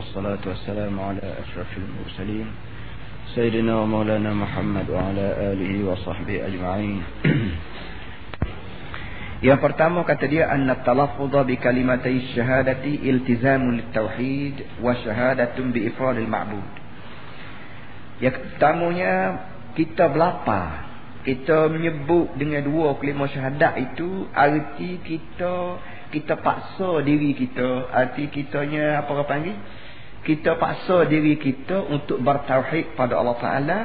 والصلاة والسلام على أشرف المرسلين سيدنا ومولانا محمد وعلى آله وصحبه أجمعين Yang pertama kata dia anna talaffudha bi kalimatai syahadati iltizamun litauhid wa syahadatun bi ifradil ma'bud. Yang pertamanya kita belapa kita menyebut dengan dua kelima syahadat itu arti kita kita paksa diri kita arti kitanya apa orang panggil kita paksa diri kita untuk bertauhid pada Allah Taala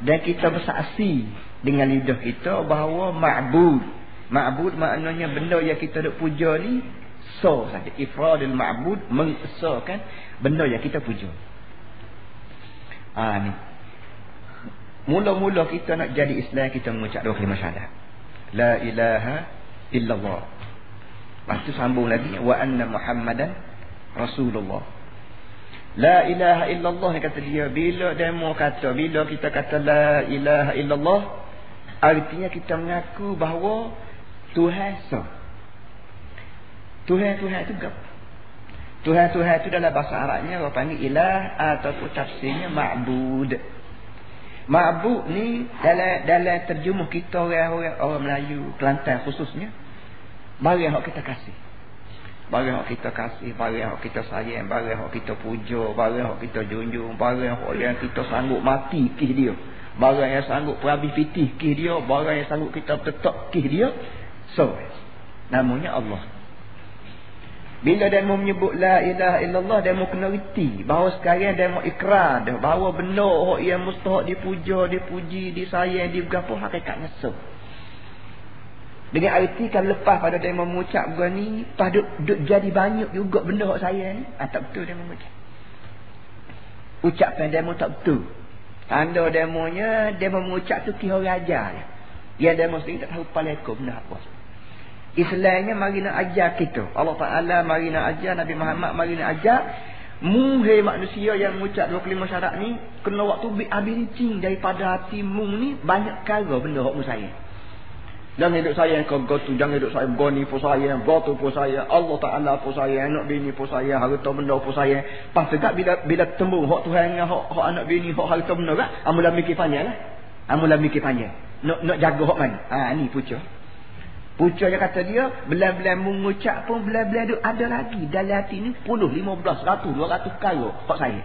dan kita bersaksi dengan lidah kita bahawa ma'bud Ma'bud maknanya benda yang kita duk puja ni so saja. Ifradul ma'bud mengesahkan benda yang kita puja. Ah ni. Mula-mula kita nak jadi Islam kita mengucap dua kalimah syahadat. La ilaha illallah. Lepas tu sambung lagi wa anna Muhammadan Rasulullah. La ilaha illallah kata dia bila demo kata bila kita kata la ilaha illallah artinya kita mengaku bahawa Tuhan so. Tuhan-Tuhan itu apa? Tuhan-Tuhan itu dalam bahasa Arabnya orang panggil ilah ataupun tafsirnya ma'bud. Ma'bud ni dalam dalam terjemah kita orang-orang orang Melayu Kelantan khususnya barang yang kita kasih. Barang yang kita kasih, barang yang kita sayang, barang yang kita puja, barang yang kita junjung, barang yang kita sanggup mati kih dia. Barang yang sanggup perabi fitih kih dia, barang yang sanggup kita tetap kih dia, So, namanya Allah. Bila dia mau menyebut la ilaha illallah, dia mau kena reti. Bahawa sekarang dia mau ikrar dah. Bahawa benda yang mustahak dipuja, dipuji, disayang, diberapa hakikatnya so. Dengan arti kan lepas pada dia mengucap gua ni, lepas duk, jadi banyak juga benda yang saya ni. Ah, tak betul dia mengucap. Ucapkan dia tak betul. Tanda demonya, dia mengucap tu kira raja. Yang demo sendiri tak tahu palekum benda apa. Islamnya mari nak ajar kita. Allah Ta'ala mari nak ajar. Nabi Muhammad mari nak ajar. Muhai manusia yang mengucap dua kelima syarat ni. Kena waktu habis licin daripada hati mu ni. Banyak kara benda hak saya. Jangan hidup saya yang kau tu. Jangan hidup saya goni pun saya. Batu pun saya. Allah Ta'ala pun saya. Anak bini pun saya. Harta benda pun saya. Pas tegak bila bila tembung. Hak Tuhan dengan hak, hak anak bini. Hak harta benda kan. Amulah mikir panjang lah. Amulah mikir panjang. Nak, nak jaga hak mana. Ha, ni pucuk. Pucuk yang kata dia, belah-belah mengucap pun belah-belah itu ada lagi. Dalam hati ni puluh, lima belas, ratus, dua ratus kaya. Hak saya.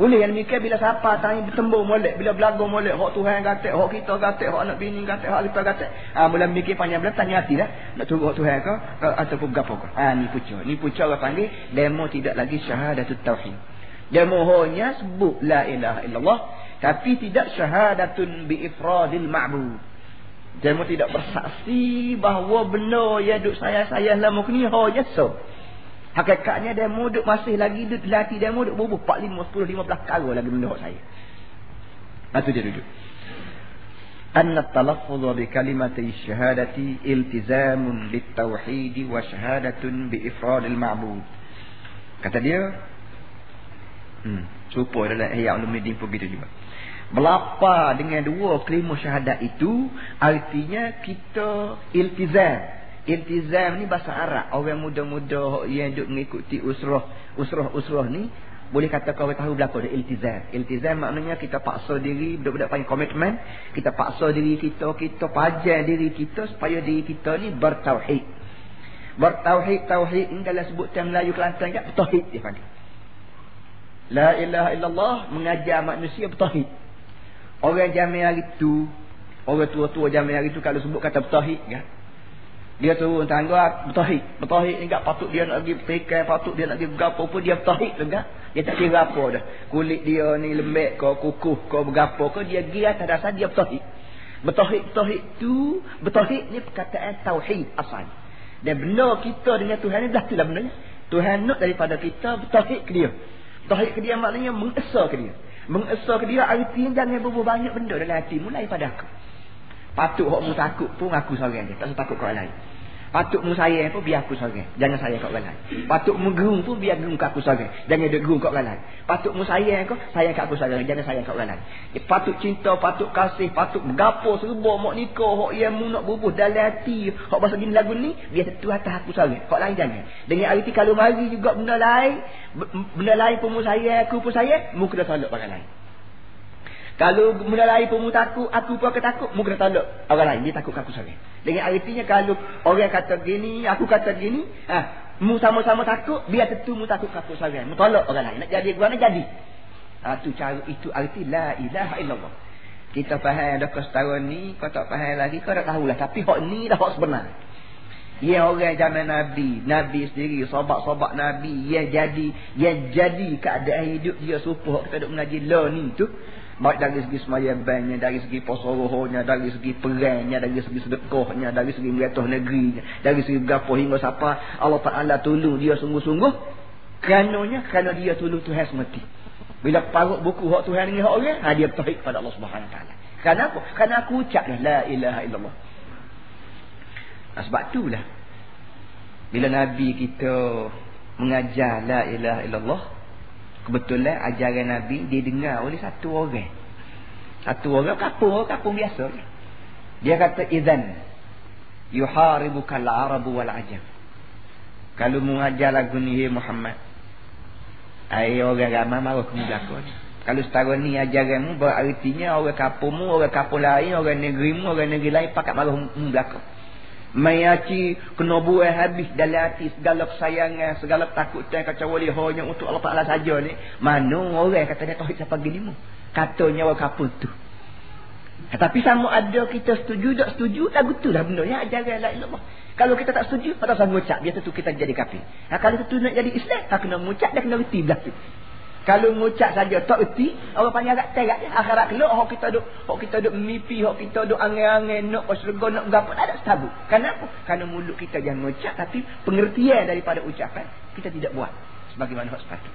Boleh yang demikian bila siapa tanya bertembung molek. Bila belagu molek. Hak Tuhan kata, hak kita kata, hak anak bini kata, hak kita kata. Ha, mula mikir panjang bila tanya hati dah. Nak tunggu hak Tuhan ke ataupun berapa ke. Ha, ni pucuk. Ni pucuk orang panggil. Demo tidak lagi syahadatut tauhid. Demo hanya sebut la ilaha illallah. Tapi tidak syahadatun bi ifradil ma'bud. Demo tidak bersaksi bahawa benda yang duk saya-saya lama ni hanya so. Hakikatnya demo duk masih lagi duk lati demo duk bubuh 4 5 10 15 kali lagi benda saya. Itu dia duduk. أن التلفظ بكلمة الشهادة التزام للتوحيد وشهادة بإفراد المعبود kata dia hmm, supaya dalam ayat ulumuddin pun begitu juga Melapa dengan dua kelima syahadat itu artinya kita iltizam. Iltizam ni bahasa Arab. Orang muda-muda yang duk mengikuti usrah usrah-usrah ni boleh kata kau tahu berlaku ada iltizam. Iltizam maknanya kita paksa diri budak-budak panggil komitmen, kita paksa diri kita, kita pajar diri kita supaya diri kita ni bertauhid. Bertauhid tauhid ini dalam sebutan Melayu Kelantan kan tauhid dia panggil. La ilaha illallah mengajar manusia bertauhid. Orang jamin hari tu, orang tua-tua jamin hari tu kalau sebut kata bertahid kan. Dia turun tangga bertahid. Bertahid ni enggak patut dia nak pergi petikai, patut dia nak pergi bergapo pun dia bertahid juga. Dia tak kira apa dah. Kulit dia ni lembek ke, kukuh ke, bergapo ke, dia pergi atas dasar dia bertahid. Bertahid, bertahid tu, bertahid ni perkataan tauhid asal. Dan benar kita dengan Tuhan ni dah tu lah benarnya. Tuhan nak daripada kita bertahid ke dia. Bertahid ke dia maknanya mengesah ke dia mengesah ke dia artinya jangan berbuat banyak benda dalam hati mulai pada aku patut mu takut pun aku seorang dia tak usah takut kau lain Patut mu sayang pun biar aku sorang. Jangan kat orang lain. Patut mu gerung pun biar gerung aku sorang. Jangan duk gerung orang lain. Patut mu sayang kau, sayang kat aku sorang. Jangan kat orang lain. Eh, patut cinta, patut kasih, patut gapo serba mak nikah, hok yang mu nak bubuh dalam hati. Hok bahasa gini lagu ni, biar tentu atas aku sorang. Kau lain jangan. Dengan arti kalau mari juga benda lain, benda lain pun mu sayang, aku pun sayang, mu kena tolak orang lain. Kalau benda lain pun takut, aku pun akan takut, mu kena tolak orang lain. Dia takut aku sorang. Dengan artinya kalau orang kata gini, aku kata gini, ha, mu sama-sama takut, biar tentu mu takut kapur seorang. Mu tolak orang lain. Nak jadi gua nak jadi. Ha, tu cara itu arti la ilaha illallah. Kita faham dah kau setahun ni, kau tak faham lagi, kau dah tahulah. Tapi hak ni dah hak sebenar. Ya orang zaman Nabi, Nabi sendiri, sobat-sobat Nabi, yang jadi, yang jadi keadaan hidup dia supuh kita duk mengaji law ni tu. Baik dari segi semayang dari segi posorohonya, dari segi perangnya, dari segi sedekahnya, dari segi meratuh negerinya, dari segi berapa hingga siapa Allah Ta'ala tolong dia sungguh-sungguh. Kerananya, kerana dia tolong Tuhan semati. Bila parut buku hak Tuhan dengan hak orang, ha, dia bertahik pada Allah Subhanahu Ta'ala. Kerana apa? Kerana aku ucap dah, La ilaha illallah. Nah, sebab itulah. Bila Nabi kita mengajar La ilaha illallah, Kebetulan ajaran Nabi didengar oleh satu orang. Satu orang kapung, kapung biasa. Dia kata idzan yuharibukal arabu wal ajam. Kalau mengajar lagu ni Muhammad. Ai orang ramai marah ke belakang. Kalau setara ni ajaranmu berartinya orang kampungmu, orang kampung lain, orang negerimu, orang negeri lain pakat marah ke belakang. Mayaci kena buai habis dalam hati segala kesayangan, segala takut dan kacau wali hanya untuk Allah Ta'ala saja ni. Mana orang kata dia tauhid siapa gini mu? Katanya orang kapal tu. Tapi sama ada kita setuju tak setuju, lagu tu lah benda yang ajaran la ilallah. Kalau kita tak setuju, patut sanggup ucap. Biasa tu kita jadi kafir. Nah, kalau tu nak jadi Islam, tak kena mengucap, dia kena reti belah tu. Kalau mengucap saja tak erti, orang panggil agak terak je. Akhirat kelak, hok kita duk, hok kita duk mimpi, hok kita duk angin-angin, nak surga, nak gapo, tak ada tabu. Kenapa? Karena mulut kita jangan mengucap, tapi pengertian daripada ucapan, kita tidak buat. Sebagaimana hok sepatut.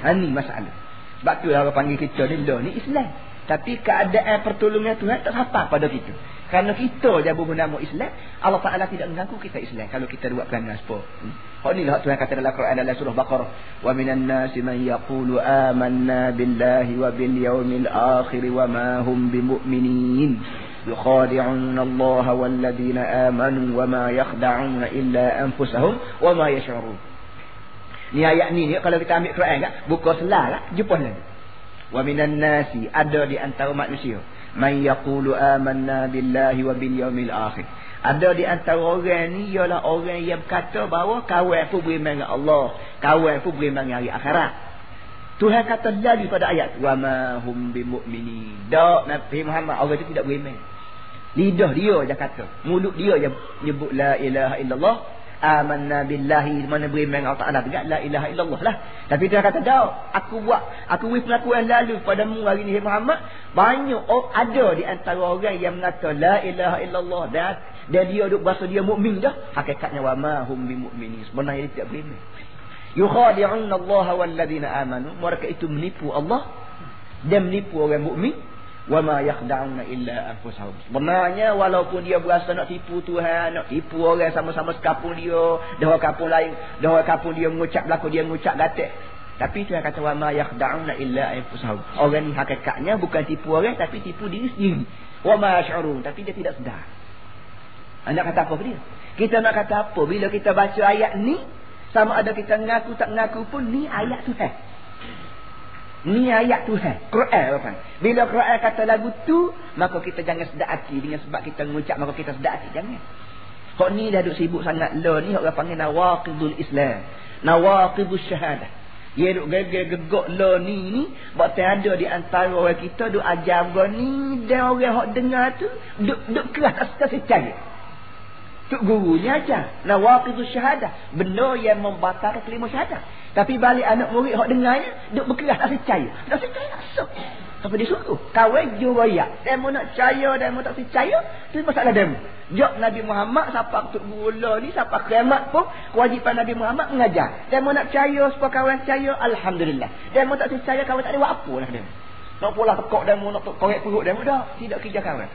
Ini masalah. Sebab tu orang panggil kita ni, ni Islam. Tapi keadaan pertolongan Tuhan tak sampai pada kita. Kerana kita je bernama Islam, Allah Ta'ala tidak mengganggu kita Islam kalau kita buat pelanggan sepuluh. Hmm. Hal ni lah Tuhan kata dalam Quran dalam surah Baqarah. Wa minan nasi man yaqulu amanna billahi wa bil yawmil akhir wa ma hum bimu'minin. يخادعون الله والذين آمنوا وما يخدعون إلا أنفسهم وما يشعرون Ni ayat ni, ni kalau kita ambil Quran kan, buka selah lah, jumpa lagi. Wa minan nasi, ada di antara manusia. Man yaqulu amanna billahi wa bil yawmil akhir. Ada di antara orang ni ialah orang yang berkata bahawa kawan pun beriman dengan Allah kawan pun beriman dengan hari akhirat. Tuhan kata lagi pada ayat wa ma hum bimu'minin. Dak Nabi Muhammad orang itu tidak beriman. Lidah dia je kata. Mulut dia je nyebut la ilaha illallah amanna billahi. Mana beriman Allah Taala. Tegak la ilaha illallah lah. Tapi dia kata dah aku buat aku buat pengakuan lalu padamu hari ni Muhammad. Banyak oh, ada di antara orang yang mengata la ilaha illallah. Dan dan dia duk bahasa dia mukmin dah. Hakikatnya wa ma hum bimumin sebenarnya dia tidak beriman. Yukhadi'un Allah wal ladina amanu. Mereka itu menipu Allah. Dan menipu orang mukmin wa ma yakhda'una illa anfusahum. Sebenarnya walaupun dia berasa nak tipu Tuhan nak tipu orang sama-sama sekampung dia dah kampung lain dah kampung dia mengucap laku dia mengucap gatek tapi Tuhan kata wa ma yakhda'una illa anfusahum. Orang ni hakikatnya bukan tipu orang tapi tipu diri sendiri. Wa ma yash'urun tapi dia tidak sedar. Anda kata apa dia? Kita nak kata apa? Bila kita baca ayat ni sama ada kita ngaku tak ngaku pun ni ayat Tuhan Ni ayat Tuhan. Quran apa? Bila Quran kata lagu tu, maka kita jangan sedap hati dengan sebab kita mengucap maka kita sedap hati jangan. Kok ni dah duk sibuk sangat lo ni orang panggil nawaqidul Islam. Nawaqidus syahadah. Dia duk gegek gegok lo ni ni, buat ada di antara orang kita duk ajar ni dan orang hok dengar tu duk duk keras kasih percaya. Tok gurunya aja. Nawaqidus syahadah. Benda yang membatalkan kelima syahadah. Tapi balik anak murid hok dengarnya, duk berkeras tak percaya. Tak percaya asok. Tapi dia suruh. Kawai juraya. Demo nak percaya, demo tak percaya. Itu masalah demo. Jok Nabi Muhammad, siapa untuk gula ni, siapa kiamat pun, kewajipan Nabi Muhammad mengajar. Demo nak percaya, supaya kawan percaya, Alhamdulillah. Demo tak percaya, kawan tak ada buat apa lah demo. Nak pula tekok demo, nak korek perut demo. Dah, tidak kerja kawan.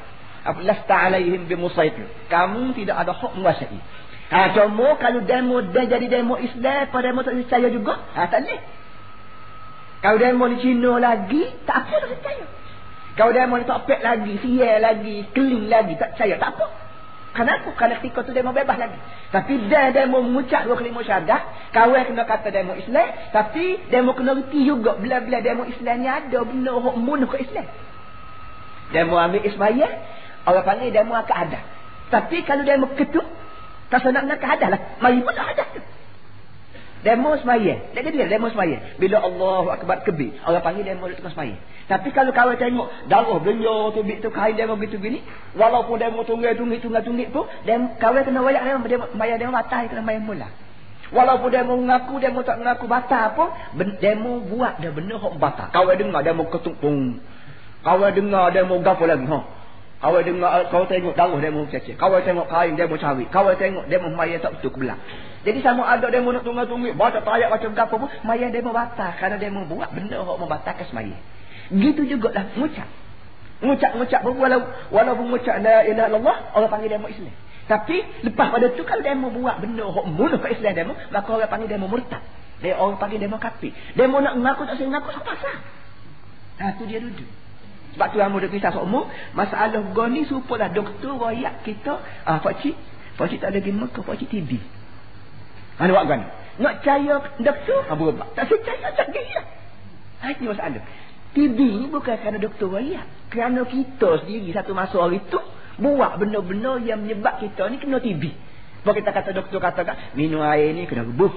Lasta alaihim bimusaitir. Kamu tidak ada hak menguasai. Ha, cuma kalau demo dia jadi demo Islam, pada demo tak percaya juga, ha, tak boleh. Kalau demo di Cina lagi, tak apa tak percaya. Kalau demo di Topek lagi, Sial lagi, Keling lagi, tak percaya, tak apa. Kenapa? Kerana ketika tu demo bebas lagi. Tapi dia demo mengucap dua kelima syahadat, kawan kena kata demo Islam, tapi demo kena reti juga bila-bila demo Islam ni ada benda hok munuh ke Islam. Demo ambil Ismail, orang panggil demo akan ada. Tapi kalau demo ketuk, tak senang nak hadas lah. Mari pun tu. Demo semaya. Dia kata demo semaya. Bila Allah akbar kebi. Orang panggil demo itu semaya. Tapi kalau kau tengok darah beliau tu bit tu kain demo gitu gini. Walaupun demo tunggu tunggu tunggu tunggu tu. Dem, kau kena wayak demo. Demo maya demo batal kena maya mula. Walaupun demo mengaku demo tak mengaku batal pun. Demo buat dia benar hok batal. Kau dengar demo ketuk pun. Kau dengar demo gapo lagi. Ha. Kau dengar, kau tengok darah dia cecek. Kau tengok kain dia mau cari. Kau tengok dia mau maya tak betul kebelah. Jadi sama ada dia nak tunggu-tunggu. Baca tayak macam apa pun. Maya dia batal. Kerana dia buat benda yang membatalkan semaya. Gitu juga lah mengucap. Mengucap-mengucap pun walau, walaupun mengucap la ilaha illallah. Orang panggil dia mau Islam. Tapi lepas pada tu kalau dia mau buat benda yang munuh ke Islam dia mau. Maka orang panggil dia mau murtad. Dia orang panggil dia mau kafir. Dia nak mengaku tak saya mengaku. Apa sah? Nah tu dia duduk. Sebab tu yang muda kisah seumur. Masalah gol ni supalah doktor rakyat kita. Ah, Pak Cik. Pak Cik tak ada pergi Mekah. Pak Cik TB. Mana buat gol Nak percaya doktor? Ah, berubah. Tak percaya tak dia. Ah, ini masalah. TB ni bukan kerana doktor rakyat. Kerana kita sendiri satu masa hari tu. Buat benda-benda yang menyebab kita ni kena TB. Sebab kita kata doktor kata minum air ni kena rebuh.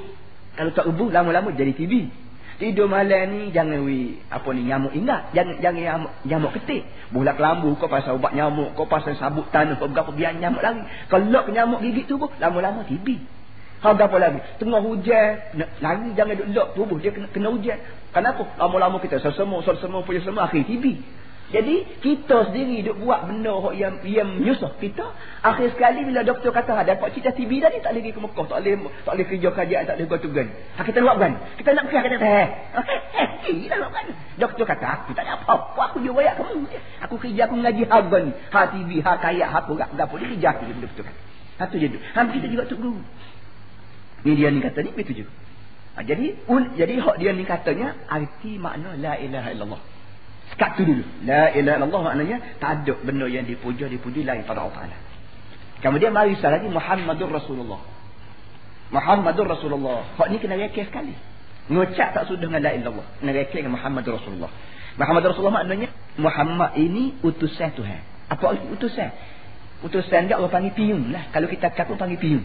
Kalau tak rebuh lama-lama jadi TB. Tidur malam ni jangan wi apa ni nyamuk ingat. Jangan jangan nyamuk, nyamuk ketik. Bulat kelambu kau pasal ubat nyamuk, kau pasal sabuk tanah, kau berapa biar nyamuk lagi. Kalau nyamuk gigit tu lama-lama TB. Kau apa lagi? Tengah hujan, lagi jangan duduk lock tubuh dia kena, kena hujan. Kenapa? Lama-lama kita sesemua, sesemua punya semua akhir TB. Jadi kita sendiri duk buat benda yang yang menyusah kita. Akhir sekali bila doktor kata ada pak cita TB tadi tak lagi ke Mekah, tak boleh tak boleh kerja kajian, tak boleh to gun. Ha, kita nak kan? Kita nak kerja kata eh. Okey, eh, kita nak kan. Doktor kata aku tak ada apa-apa, aku je wayak kamu. Aku kerja aku mengaji harga ni. Ha TV, ha kaya, ha apa gapo dia kerja aku doktor kata. Satu je tu. Ham kita juga tu guru. Ni dia ni kata ni betul juga. Ha, jadi un, jadi hak dia ni katanya arti makna la ilaha illallah. Sekat tu dulu. La ilaha illallah maknanya tak ada benda yang dipuja dipuji lain pada Allah Taala. Kemudian mari lagi Muhammadur Rasulullah. Muhammadur Rasulullah. Hak ni kena rekeh sekali. Ngucap tak sudah dengan la ilallah. Kena rekeh dengan Muhammadur Rasulullah. Muhammadur Rasulullah maknanya Muhammad ini utusan Tuhan. Apa arti utusan? Utusan dia orang panggil piung lah. Kalau kita kampung panggil piung.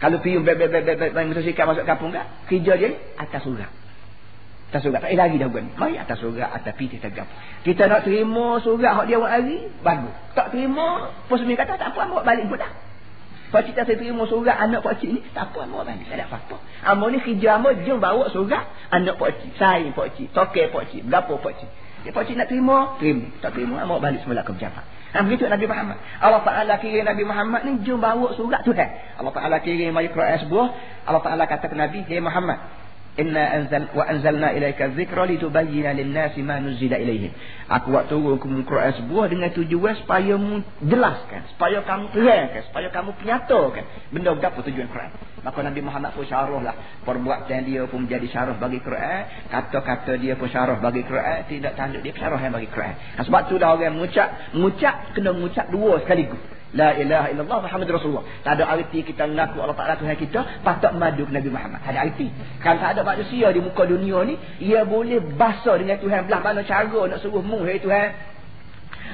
Kalau piung bebek-bebek motosikal masuk kampung tak? Kerja dia atas surat. Atas surat. Tak lagi dah bukan. Mari atas surat. Atas piti tegap. Kita nak terima surat yang dia buat hari. Bagus. Tak terima. Pos kata tak apa. Buat balik pun dah. Pak cik tak terima surat anak pak cik ni. Tak apa. Buat balik. Tak ada apa-apa. Amo ni kerja amo. Jom bawa surat. Anak pak cik. Saya pak cik. Tokek pak cik. Berapa pak cik. Ya, pak cik nak terima. Terima. Tak terima. Amo balik semula ke pejabat. Nah, begitu Nabi Muhammad. Allah Ta'ala kira Nabi Muhammad ni jom bawa surat Tuhan. Allah Ta'ala kira mari Quran sebuah. Allah Ta'ala kata ke Nabi, Hei Muhammad, inna anzal wa anzalna ilaika dzikra litubayyana lin-nasi ma nuzila ilaihim aku buat turun ke Quran sebuah dengan tujuan supaya mu jelaskan supaya kamu terangkan supaya kamu penyatakan benda apa tujuan Quran. Maka Nabi Muhammad pun syarahlah perbuatan dia pun menjadi syarah bagi Quran. Kata-kata dia pun syarah bagi Quran. Tidak tanduk dia syarah yang bagi Quran. Sebab tu dah orang mengucap mengucap kena mengucap dua sekaligus La ilaha illallah Muhammad Rasulullah. Tak ada arti kita mengaku Allah Ta'ala Tuhan kita. Patut madu ke Nabi Muhammad. Ada arti. Kan tak ada manusia di muka dunia ni. Ia boleh basa dengan Tuhan. Belah mana cara nak suruh mu. Hei Tuhan.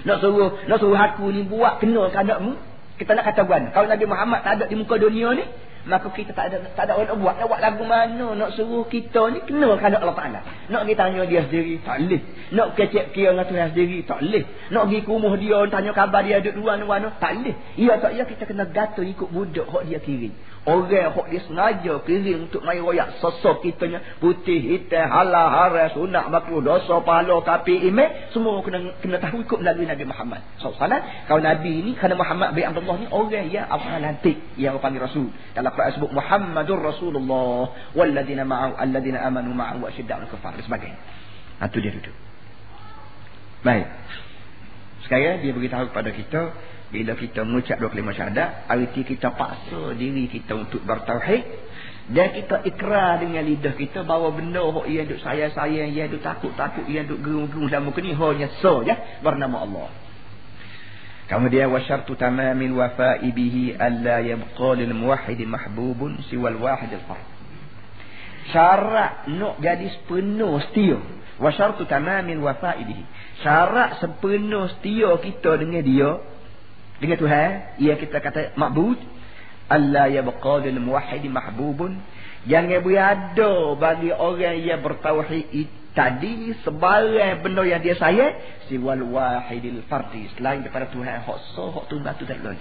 Nak suruh nak suruh aku ni buat kena ke anakmu. Kita nak kata bukan. Kalau Nabi Muhammad tak ada di muka dunia ni maka kita tak ada tak ada orang nak buat. Nak buat lagu mana nak suruh kita ni kena kepada Allah Taala. Nak pergi tanya dia sendiri tak leh nak kecek kira dengan Tuhan sendiri tak leh nak pergi ke rumah dia tanya khabar dia duduk luar mana tak leh ya tak ya kita kena gatal ikut budak hok dia kirim Orang hok dia sengaja kirim untuk mai royak sosok kitanya putih hitam halal haram sunat makruh dosa pahala kapi iman semua kena kena tahu ikut melalui Nabi Muhammad SAW. Kalau Nabi ni kerana Muhammad bin Abdullah ni orang yang Allah yang panggil Rasul. Dalam Quran sebut Muhammadur Rasulullah walladzina ma'ahu alladzina amanu ma'ahu wa syidda'ul kufar dan sebagainya. Itu ha, dia duduk. Baik. Sekarang dia beritahu kepada kita Bila kita mengucap dua kalimah syahadat, arti kita paksa diri kita untuk bertauhid dan kita ikrar dengan lidah kita bahawa benda hok ia duk saya-saya, ia duk takut-takut, ia duk gerung-gerung dalam muka ni hanya so ya bernama Allah. Kemudian wa syartu tamamil wafa'i bihi alla yabqa lil muwahhid mahbubun siwal wahid al fard. Syarat nak jadi sepenuh setia. Wa syartu tamamil wafa'i bihi. Syarat sepenuh setia kita dengan dia dengan Tuhan, ia kita kata ma'bud Allah ya baqadil muwahhid mahbubun. Jangan berada bagi orang yang bertauhid. Tadi sebarang benda yang dia sayang siwal wahidil fardi. Selain daripada Tuhan hak so hak tu tak lalu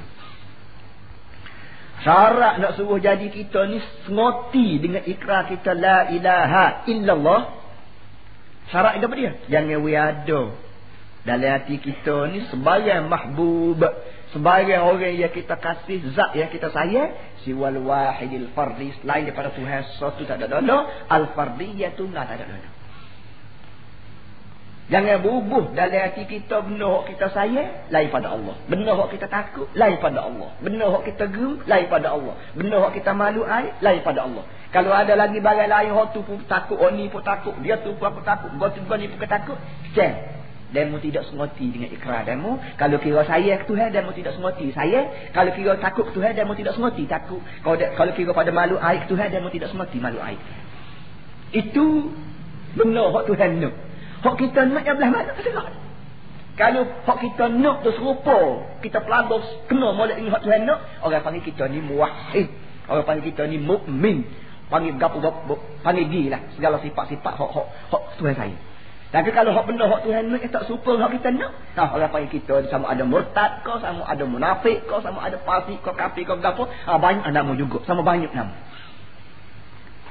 syarat nak suruh jadi kita ni ngoti dengan ikrar kita la ilaha illallah. Syarat itu apa dia. Jangan berada. Dalam hati kita ni sebarang mahbub sebagai orang yang kita kasih zat yang kita sayang siwal wahidil fardi selain daripada Tuhan satu tak ada dana al fardi ya tunggal tak ada dana jangan bubuh dalam hati kita benda yang kita sayang lain pada Allah. Benda yang kita takut lain pada Allah. Benda yang kita geru lain pada Allah. Benda yang kita malu air lain pada Allah. Kalau ada lagi barang lain yang tu pun takut orang ni pun takut dia tu pun aku takut gua tu pun ni pun takut cek Demo tidak semati dengan ikrar demo. Kalau kira saya Tuhan, demo tidak semati saya. Kalau kira takut Tuhan, demo tidak semati takut. Kalau, kalau kira pada malu air Tuhan, demo tidak semati malu air. Itu benar hak Tuhan nak. Hak kita nak yang belah mana? Kalau hak kita nak tu serupa, kita pelagus kena molek ini hak Tuhan nak, orang panggil kita ni muwahid. Orang panggil kita ni mukmin. Panggil gapu panggil gila segala sifat-sifat hak hak hak Tuhan saya. Tapi kalau hak benda hak Tuhan nak tak serupa hak kita nak. Ha orang panggil kita sama ada murtad ke, sama ada munafik ke, sama ada fasik ke, kafir ke gapo. Ha banyak nama juga, sama banyak nama.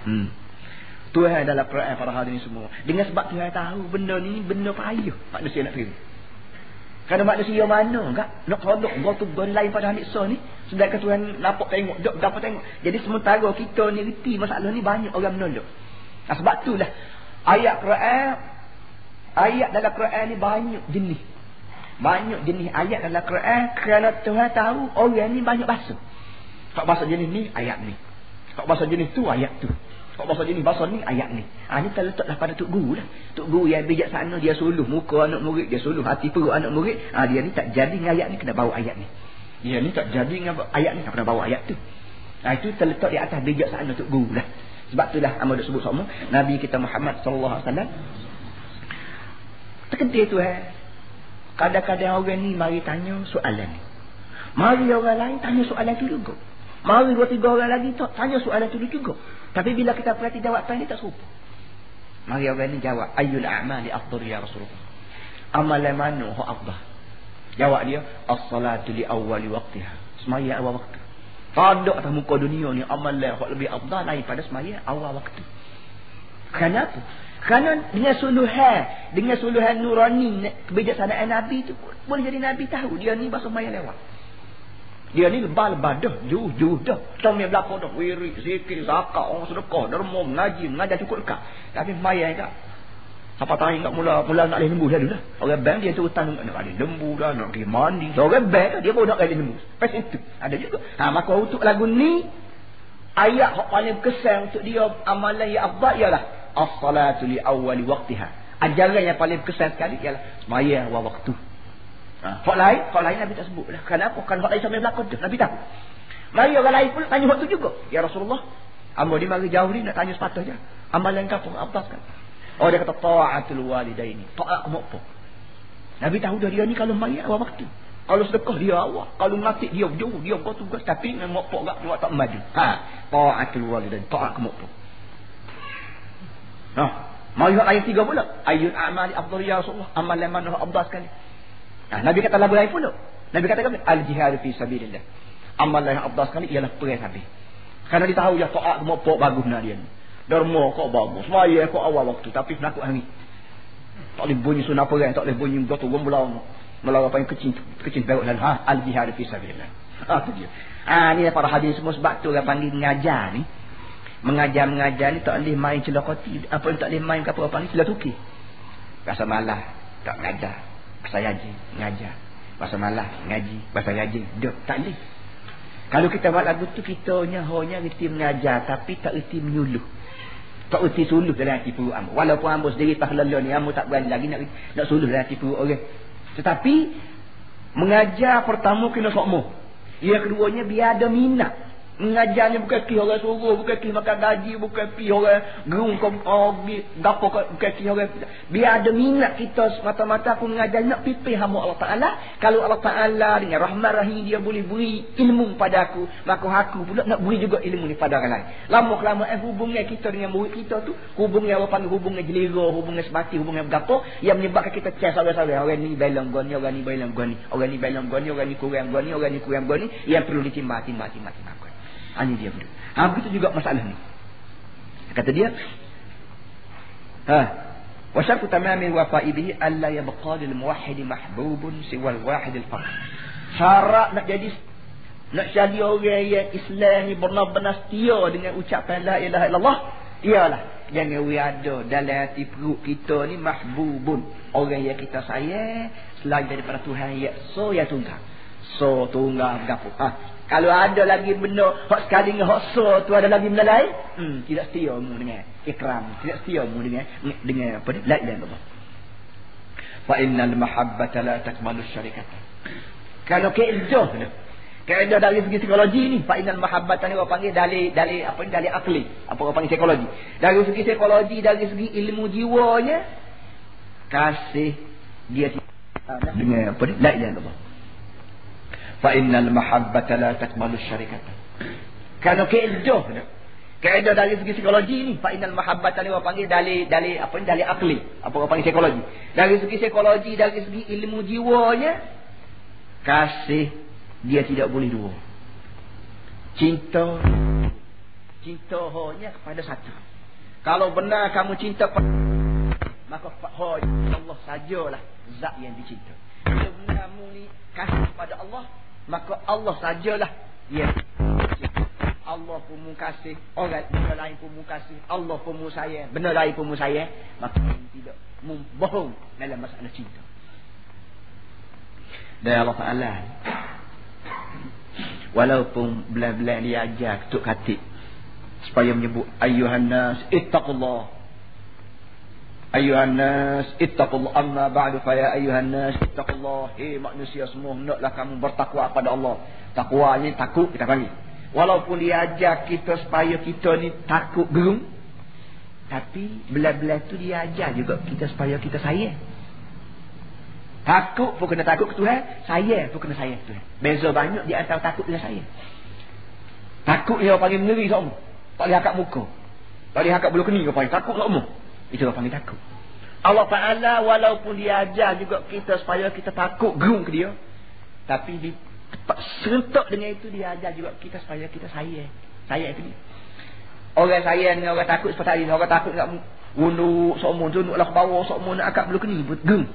Hmm. Tuhan dalam Quran pada hari ini semua. Dengan sebab Tuhan tahu benda ni benda payah manusia nak terima. Kerana manusia mana enggak nak kodok gua tu gua lain pada ambil ni. Sedangkan Tuhan nampak tengok, dok dapat tengok. Jadi sementara kita ni reti masalah ni banyak orang menolak. Nah, sebab itulah ayat Quran Ayat dalam Quran ni banyak jenis. Banyak jenis ayat dalam Quran kerana Tuhan tahu orang ni banyak bahasa. Kak bahasa jenis ni ayat ni. Kak bahasa jenis tu ayat tu. Kak bahasa jenis bahasa ni ayat ni. Ah ni terletaklah pada tuk guru lah. Tuk guru yang bijak sana dia suluh muka anak murid, dia suluh hati perut anak murid. Ah dia ni tak jadi dengan ayat ni kena bawa ayat ni. Dia ni tak jadi dengan ayat ni kena bawa ayat tu. Ah itu terletak di atas bijak sana tuk guru lah. Sebab itulah Ahmad sebut sama Nabi kita Muhammad sallallahu alaihi wasallam Terkedih tu eh. Kadang-kadang orang ni mari tanya soalan ni. Mari orang lain tanya soalan tu juga. Mari dua tiga orang lagi tak tanya soalan tu juga. Tapi bila kita perhati jawapan ni tak serupa. Mari orang ni jawab. Ayyul a'mali afdal ya Rasulullah. Amalan mana hak afdal? Jawab dia. As-salatu li awali waqtiha. Semaya awal waktu. Tak atas muka dunia ni amalan yang lebih afdal daripada semaya awal waktu. Kenapa? Kerana dengan suluhan, dengan suluhan nurani, kebijaksanaan Nabi itu boleh jadi Nabi tahu dia ni bahasa maya lewat. Dia ni lebah-lebah dah, jauh-jauh dah. Kita punya belakang dah, wiri, zikir, zakat, orang sedekah, derma, mengaji, mengajar cukup dekat. Tapi maya kan. Siapa tahu tak mula mula nak lembu dah dulu lah. Orang bank dia tu hutang nak ada lembu dah, nak pergi mandi. So, orang bank dia pun nak ada lembu. Pas itu. Ada juga. Ha, maka untuk lagu ni, ayat yang paling kesan untuk dia amalan yang abad ialah as-salatu li awwali waqtiha. Ajaran yang paling kesan sekali ialah semaya awal waktu. Ha. Hak lain, hak lain Nabi tak sebut lah. Kenapa? Kan hak lain sampai belakang tu. Nabi tahu. Mari orang lain pun tanya waktu juga. Ya Rasulullah. Amba ni mari jauh ni nak tanya sepatutnya. Amalan kau pun atas kan. Oh dia kata ta'atul walidaini. Ta'at kamu apa? Nabi tahu dah dia ni kalau mari awal waktu. Kalau sedekah dia awal. Kalau mati dia jauh. Dia buat tugas. Tapi dengan mokpok tak maju. Ha. Ta'atul walidaini. Ta'at kamu apa? Nah, mari ayat tiga pula. Ayat amali afdal ya Rasulullah. Amalan mana afdal sekali. Nah, Nabi kata lagu lain pula. Nabi kata apa? Al jihad fi sabilillah. Amalan yang afdal sekali ialah perang habis. Karena dia tahu ya taat semua pok bagus nak dia. Derma kok bagus. Semaya kok awal waktu tapi nak hari. Tak boleh bunyi sunah perang, tak boleh bunyi gotu gombelau. Melawan apa yang kecil kecil perut dan ha al jihad fi sabilillah. Ah tu dia. Ah ni para hadis semua sebab tu orang panggil ngajar ni mengajar-mengajar ni tak boleh main celokoti apa tak boleh main apa apa ni celah tuki rasa malah tak mengajar saya je mengajar Bahasa malas, ngaji, bahasa ngaji. Duk, tak boleh. Kalau kita buat lagu tu, kita hanya reti mengajar. Tapi tak reti menyuluh. Tak reti suluh dalam hati perut ambo. Walaupun ambo sendiri pahlawan ni, ambo tak berani lagi nak, nak suluh dalam hati perut orang. Tetapi, mengajar pertama kena sokmo. Yang keduanya, biar ada minat. Mengajarnya bukan ki orang suruh, bukan ki makan gaji, bukan ki orang gerung oh, gapo bukan ki orang. Biar ada minat kita semata-mata aku mengajar nak pipi hamba Allah Taala. Kalau Allah Taala dengan rahmat rahim dia boleh beri ilmu pada aku, maka aku pula nak beri juga ilmu ni pada orang lain. Lama lama eh hubungan kita dengan murid kita tu, hubungan apa panggil hubungan jelira, hubungan semati, hubungan gapo yang menyebabkan kita cek saudara-saudara orang ni belong goni, orang ni belong goni, orang ni belong goni, orang ni kurang goni, orang ni kurang goni yang perlu ditimbang timbang timbang timbang. Ha, ini dia benda. Ha, begitu juga masalah ni. Kata dia. Ha. Wa syartu tamamil wafa'i bihi alla yabqa lil muwahhid mahbubun siwal wahid al fard. Syarat nak jadi nak jadi orang yang Islam ni benar-benar setia dengan ucapan la ilaha illallah ialah jangan we ada dalam hati perut kita ni mahbubun orang yang kita sayang selain daripada Tuhan yang so ya tunggal so tunggal gapo ha kalau ada lagi benda hak sekali dengan hak so tu ada lagi benda lain, hmm, tidak setia mu dengan ikram, tidak setia mu dengan dengan apa ni? La ilaha illallah. Fa innal mahabbata la takmalu syarikat. Kalau keedah tu. Keedah dari segi psikologi ni, fa innal mahabbata ni orang panggil dari dari apa ni dari akli, apa orang panggil psikologi. Dari segi psikologi, dari segi ilmu jiwanya kasih dia dengan apa ni? La ilaha illallah fa innal mahabbata la takmalu syarikata kalau keedah keedah dari segi psikologi ni fa innal mahabbata ni orang panggil dari dari apa ni dari akli. Apa orang panggil psikologi. Dari segi psikologi dari segi ilmu jiwanya kasih dia tidak boleh dua. Cinta cinta hanya kepada satu. Kalau benar kamu cinta maka hanya Allah sajalah zat yang dicinta. Kalau kamu ni kasih kepada Allah maka Allah sajalah. Ya Allah pun mu kasih. Orang benda lain pun mu kasih. Allah pun mu sayang. Benda lain pun mu sayang. Maka tidak mu bohong dalam masalah cinta. Dan Allah Ta'ala walaupun belah-belah dia ajar ketuk katik supaya menyebut ayuhan nas ittaqullah Ayuhan nas ittaqullah. Amma ba'du fa ya ayuhan nas ittaqullah. Hey manusia semua hendaklah kamu bertakwa kepada Allah. Takwa ni takut kita panggil. Walaupun dia ajar kita supaya kita ni takut gerung tapi belah-belah tu dia ajar juga kita supaya kita sayang. Takut pun kena takut ke Tuhan sayang pun kena sayang ke Tuhan. Beza banyak di antara takut dengan sayang. Takut dia panggil mengeri semua tak boleh akak muka. Tak boleh akak bulu kening kau panggil. Takut semua itu orang panggil takut. Allah Ta'ala walaupun dia ajar juga kita supaya kita takut gerung ke dia. Tapi di serentak dengan itu dia ajar juga kita supaya kita sayang. Sayang itu dia. Orang sayang dengan orang takut seperti ini. Orang takut nak unduk semua. Tunduklah ke bawah nak akak belum kini. Gerung.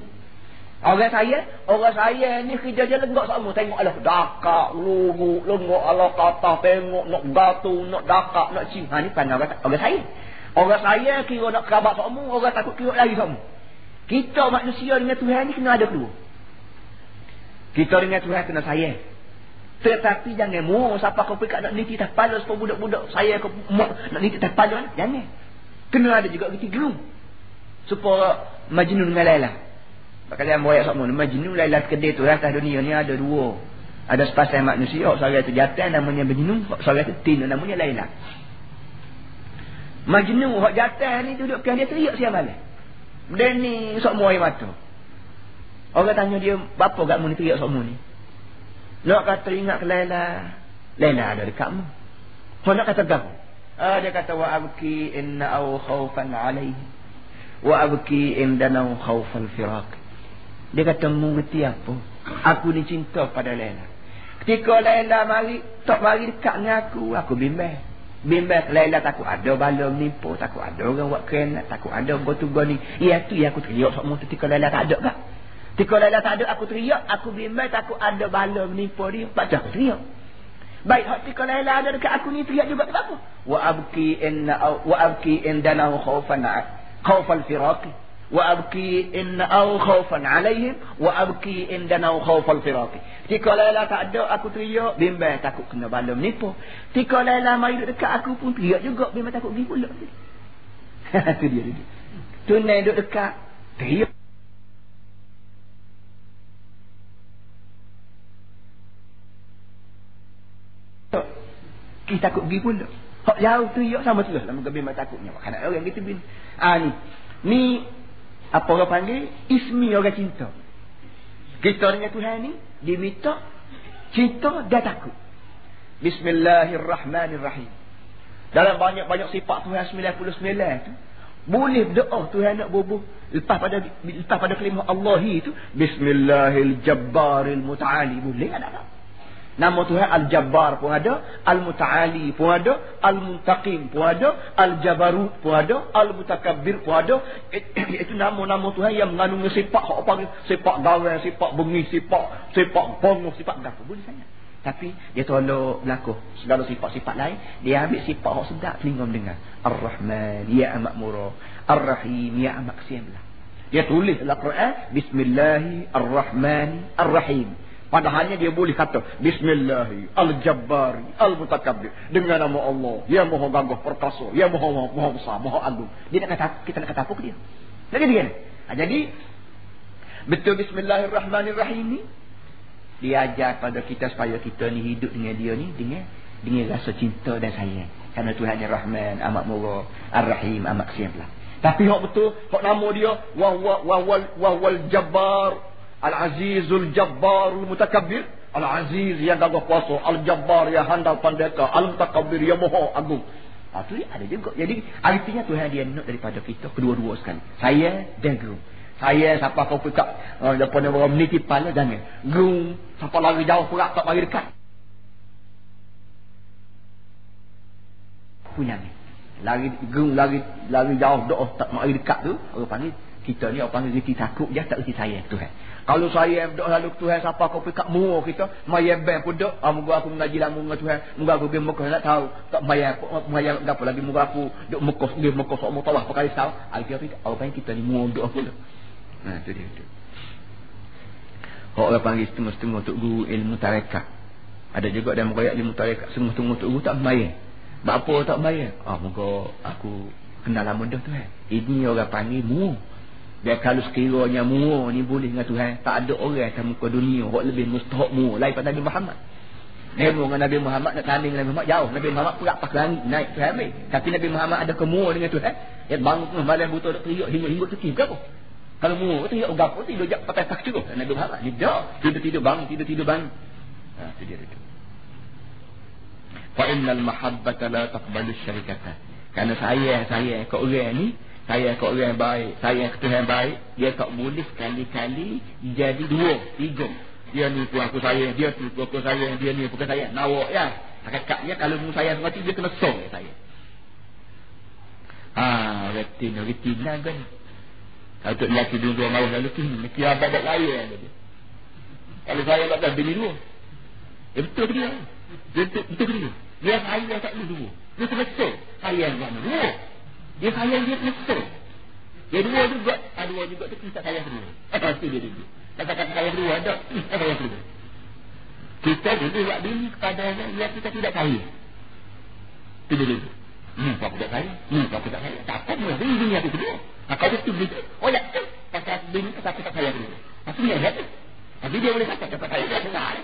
Orang saya, orang saya ni kerja je lenggak semua. Tengok Allah dakak, luruk, lenggak Allah kata, tengok nak gatu, nak dakak, nak cium. Ha ni pandang orang, orang saya. Orang saya kira nak kerabat semua, orang takut kira lagi semua. Kita manusia dengan Tuhan ni kena ada kedua. Kita dengan Tuhan kena sayang. Tetapi jangan mu siapa kau pergi nak niti tak pala supaya budak-budak saya kau nak niti tak pala jangan. Kena ada juga reti gerung. Supaya Majnun dengan Laila. Maka dia buat semua Majnun Laila kedai tu atas dunia ni ada dua. Ada sepasang manusia, seorang itu jatuh namanya Majnun, seorang itu tin namanya Laila. Majnun hak jatuh ni duduk pian dia teriak siang malam. Dan ni sok muai mata. Orang tanya dia, "Bapa gak mu ni teriak sok mu ni?" Nak kata ingat ke Laila. Laila ada dekat mu. Kau nak kata gapo? Ah dia kata wa abki inna au khaufan alaihi. Wa abki indana khaufal firaq. Dia kata mu ngerti apa? Aku ni cinta pada Laila. Ketika Laila mari, tak mari dekat dengan aku, aku bimbang. Bimbang Laila takut ada bala menipu, takut ada orang buat kena, takut ada gotu goni. Ya tu yang aku teriak semua ketika Laila tak ada kak. Ketika Laila tak ada aku teriak, aku bimbang takut ada bala menipu dia. Baca aku teriak. Baik hak ketika Laila ada dekat aku ni teriak juga kenapa? Wa abki inna wa abki indana khaufan khaufal firaqi. Abki inna au khaufan alaihim wa abki indana khaufal firaqi Tika Laila tak ada aku teriak bimbang takut kena bala menipu. Tika Laila mai duduk dekat aku pun teriak juga bimbang takut pergi pula. Itu dia dia. Tunai duduk dekat teriak. Kita takut pergi pula. Hak jauh tu ya sama tu lah. Lama bimbang takutnya. Makanya orang gitu bin. Ah ni. Ni apa orang panggil? Ismi orang cinta. Kita dengan Tuhan ni diminta cinta dan takut. Bismillahirrahmanirrahim. Dalam banyak-banyak sifat Tuhan 99 tu, boleh berdoa Tuhan nak bubuh lepas pada lepas pada kalimah Allah itu Bismillahirrahmanirrahim. Boleh tak? Nama Tuhan Al-Jabbar pun ada, Al-Muta'ali pun ada, Al-Muntaqim pun ada, Al-Jabarut pun ada, Al-Mutakabbir pun ada. Itu nama-nama Tuhan yang mengandungi sifat apa sifat garang, sifat bengis, sifat sifat bongoh, sifat apa boleh sangat. Tapi dia tolak berlaku segala sifat-sifat lain, dia ambil sifat yang sedap telinga mendengar. Ar-Rahman, ya amat murah. Ar-Rahim, ya amat kesianlah. Dia tulis dalam Quran, Bismillahirrahmanirrahim. Padahalnya dia boleh kata Bismillah Al-Jabbar Al-Mutakabbir Dengan nama Allah Ya maha gagah perkasa Ya maha, maha, besar Maha agung Dia nak kata Kita nak kata apa ke dia Lagi dia ha, Jadi Betul Bismillahirrahmanirrahim ni Dia ajar pada kita Supaya kita ni hidup dengan dia ni Dengan dengan rasa cinta dan sayang Kerana Tuhan yang Rahman Amat murah Ar-Rahim Amat kesian pula Tapi hak betul Hak nama dia Wahwal Wahwal Wahwal Jabbar Al-Azizul Jabbarul Mutakabbir. Al-Aziz yang gagah kuasa. Al-Jabbar yang handal pandeka Al-Mutakabbir yang moho agung. Ha, Itu ada juga. Jadi artinya Tuhan dia nak daripada kita Kedua-dua sekali. Saya dan gerung Saya siapa kau pekat uh, Lepas ni orang meniti pala Jangan. Gerung Siapa lari jauh perak tak mari dekat. Punya ni Lari gerung lari lari jauh doa tak mari dekat tu Orang panggil kita ni orang panggil reti takut dia tak reti sayang Tuhan kalau saya dok lalu Tuhan siapa kau pergi kat mu kita, maya ben pun dok, ah muga aku mengaji lamu dengan Tuhan, muga aku pergi Mekah nak tahu, tak maya maya apa lagi muga aku dok Mekah dia Mekah sok tawaf pakai tahu. Ai kita apa yang kita ni mu dok aku tu. Nah, tu dia tu. Kau orang panggil setengah-setengah untuk guru ilmu tarekat. Ada juga dia mengkoyak ilmu tarekat setengah-setengah untuk guru tak maya. Apa tak maya? Ah muga aku kenal lama dah Tuhan. Ini orang panggil mu. Dia kalau sekiranya mua ni boleh dengan Tuhan, tak ada orang akan muka dunia yang lebih mustahak mua lain pada Nabi Muhammad. Nemo dengan Nabi Muhammad nak tanding Nabi Muhammad jauh. Nabi Muhammad perak langit naik Tuhan ambil. Tapi Nabi Muhammad ada kemua dengan Tuhan. Ya bangun tengah malam buta nak teriak hingga-hingga tekih berapa? Kalau mua teriak gapo tidur jak pakai tak cukup. Nabi Muhammad ni dah tidur-tidur bangun tidur-tidur bangun. Ha tu dia tu. Fa innal mahabbata la taqbalu syarikata. Karena saya saya ke orang ni saya ke orang baik, saya ke Tuhan baik, dia tak boleh sekali-kali jadi dua, tiga. Dia ni pun aku sayang, dia tu aku sayang, dia ni pun aku sayang. Nawak ya. Kakaknya kalau mu sayang mati dia kena song saya. Ha, retin, retin lah kan. Kalau tu lelaki dua-dua mahu lalu tu, mesti abad tak lain dia. Kalau saya tak ada bini dua. Ya betul ke dia? Betul, ke dia? Dia sayang tak dua. Dia kena song. Sayang mana dua. Dia sayang dia mesra. Dia dua juga, ah, dua juga tu kita sayang kedua. Itu dia dulu. Kata-kata sayang dua ada, kita sayang kedua. Kita dulu buat bini kepada yang kita tidak sayang. Itu dia dulu. Hmm, aku tak sayang. Hmm, aku tak sayang. Tak apa, mula bini bini aku kedua. Nah, kalau itu bini, oh ya, tu. Pasal bini kata aku tak sayang kedua. Tapi dia tu. Tapi dia boleh kata, dapat sayang. Dia dengar.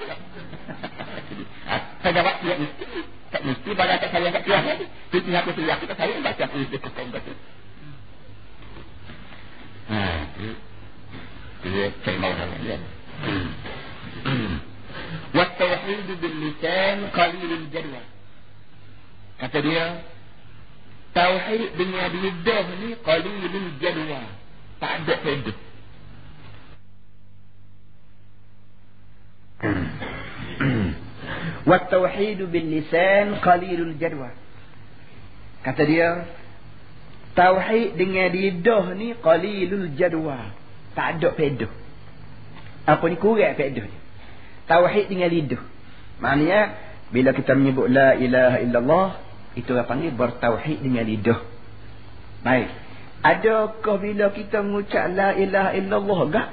Saya jawab, tidak mesti. Tak mesti pada tak sayang kat Tuhan lagi. Itu pihak aku sayang kita sayang baca aku itu kau kata. Ha, dia saya mau nak lihat. Wa tauhid bil lisan qalil al jadwa. Kata dia tauhid dengan lidah ni qalil al jadwa. Tak ada faedah. Wattauhid bil lisan qalilul jadwa. Kata dia, tauhid dengan lidah ni qalilul jadwa. Tak ada faedah. Apa ni kurang faedah ni? Tauhid dengan lidah. Maknanya bila kita menyebut la ilaha illallah itu orang panggil bertauhid dengan lidah. Baik. Adakah bila kita mengucap la ilaha illallah gak?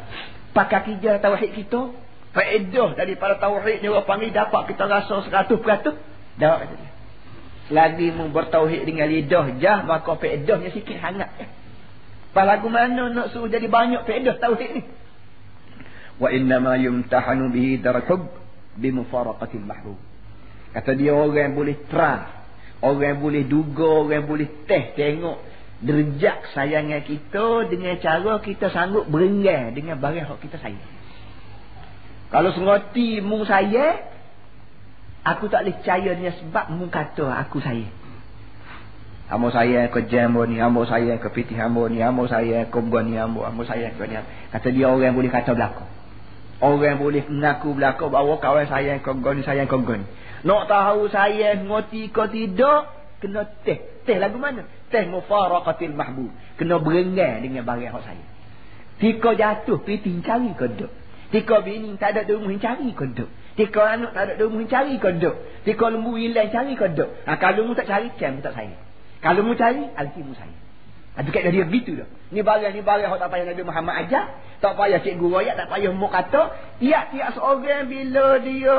Pakai kerja tauhid kita Faedah daripada tauhid ni orang panggil dapat kita rasa 100%. Tak kata dia. Selagi mu bertauhid dengan lidah jah maka faedahnya sikit hangat. Pas lagu mana nak suruh jadi banyak faedah tauhid ni? Wa inna ma yumtahanu bihi darhub bimufaraqatil mahbub. Kata dia orang yang boleh try. Orang yang boleh duga, orang yang boleh teh tengok derjat sayangan kita dengan cara kita sanggup berenggan dengan barang yang kita sayang. Kalau seroti mu saya, aku tak boleh percaya dengan sebab mu kata aku saya. Amo saya ke jambo ni, amo saya ke pitih amo ni, amo saya ke buan ni, amo, saya ke ni. Kata dia orang yang boleh kata belakang. Orang yang boleh mengaku belakang bahawa kawan saya ke buan ni, saya ke buan ni. Nak tahu saya ngoti ke tidak, kena teh. Teh lagu mana? Teh mufaraqatil mahbub. Kena berenggan dengan barang hak saya. Tika jatuh, pergi cari kodok. Tika bini tak ada rumah cari kodok. Tika anak tak ada rumah cari kodok. Tika lembu hilang cari kodok. Ha, kalau mu tak cari, cari tak saya. Kalau mu cari, alkimu saya. Ada ha, kat dia begitu dah. Ni barang ni barang hak tak payah Nabi Muhammad ajar, tak payah cikgu royak, tak payah mu kata, tiap-tiap seorang bila dia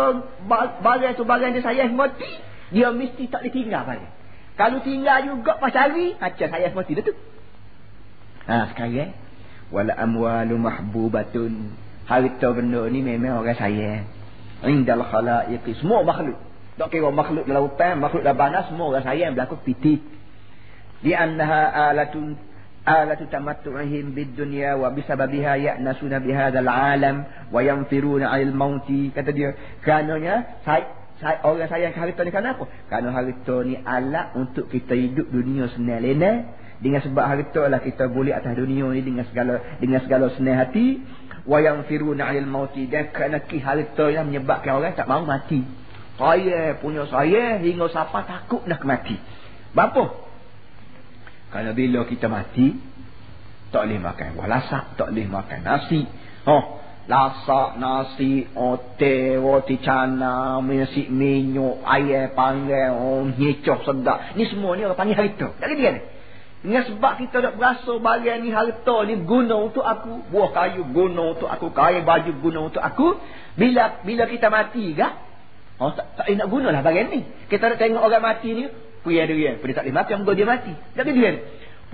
barang tu barang dia sayang mati, dia mesti tak ditinggal barang. Kalau tinggal juga pas hari, macam saya mesti dah tu. Ha, sekarang. Wala amwalu mahbubatun. Harta benda ni memang orang saya. Indal khalaiqi. Semua makhluk. Tak kira makhluk dalam hutan, makhluk dalam banas, semua orang saya yang berlaku pitit. Di annaha alatun alatu tamattu'ihim bid dunya wa bisababiha ya'nasuna bihadzal alam wa yanfiruna 'anil mauti kata dia karenanya saya saya, orang sayang harta ni kenapa? Kerana harta ni alat untuk kita hidup dunia senang lena. Dengan sebab harta lah kita boleh atas dunia ni dengan segala dengan segala senang hati. Wa yang firuna alil mauti. Dan kerana harta yang menyebabkan orang tak mahu mati. Saya punya saya hingga siapa takut nak mati. Bapa? Kerana bila kita mati, tak boleh makan walasak, tak boleh makan nasi. Oh, lasak nasi ote roti cana nasi minyak air panggang oh nyecoh sedap ni semua ni orang panggil harta tak kena kan dengan sebab kita tak berasa bagian ni harta ni guna untuk aku. Buah kayu guna untuk aku. Kain baju guna untuk aku. Bila bila kita mati ke oh tak, tak nak gunalah bagian ni. Kita nak tengok orang mati ni puya dia dia tak boleh makan dia mati. Tak kena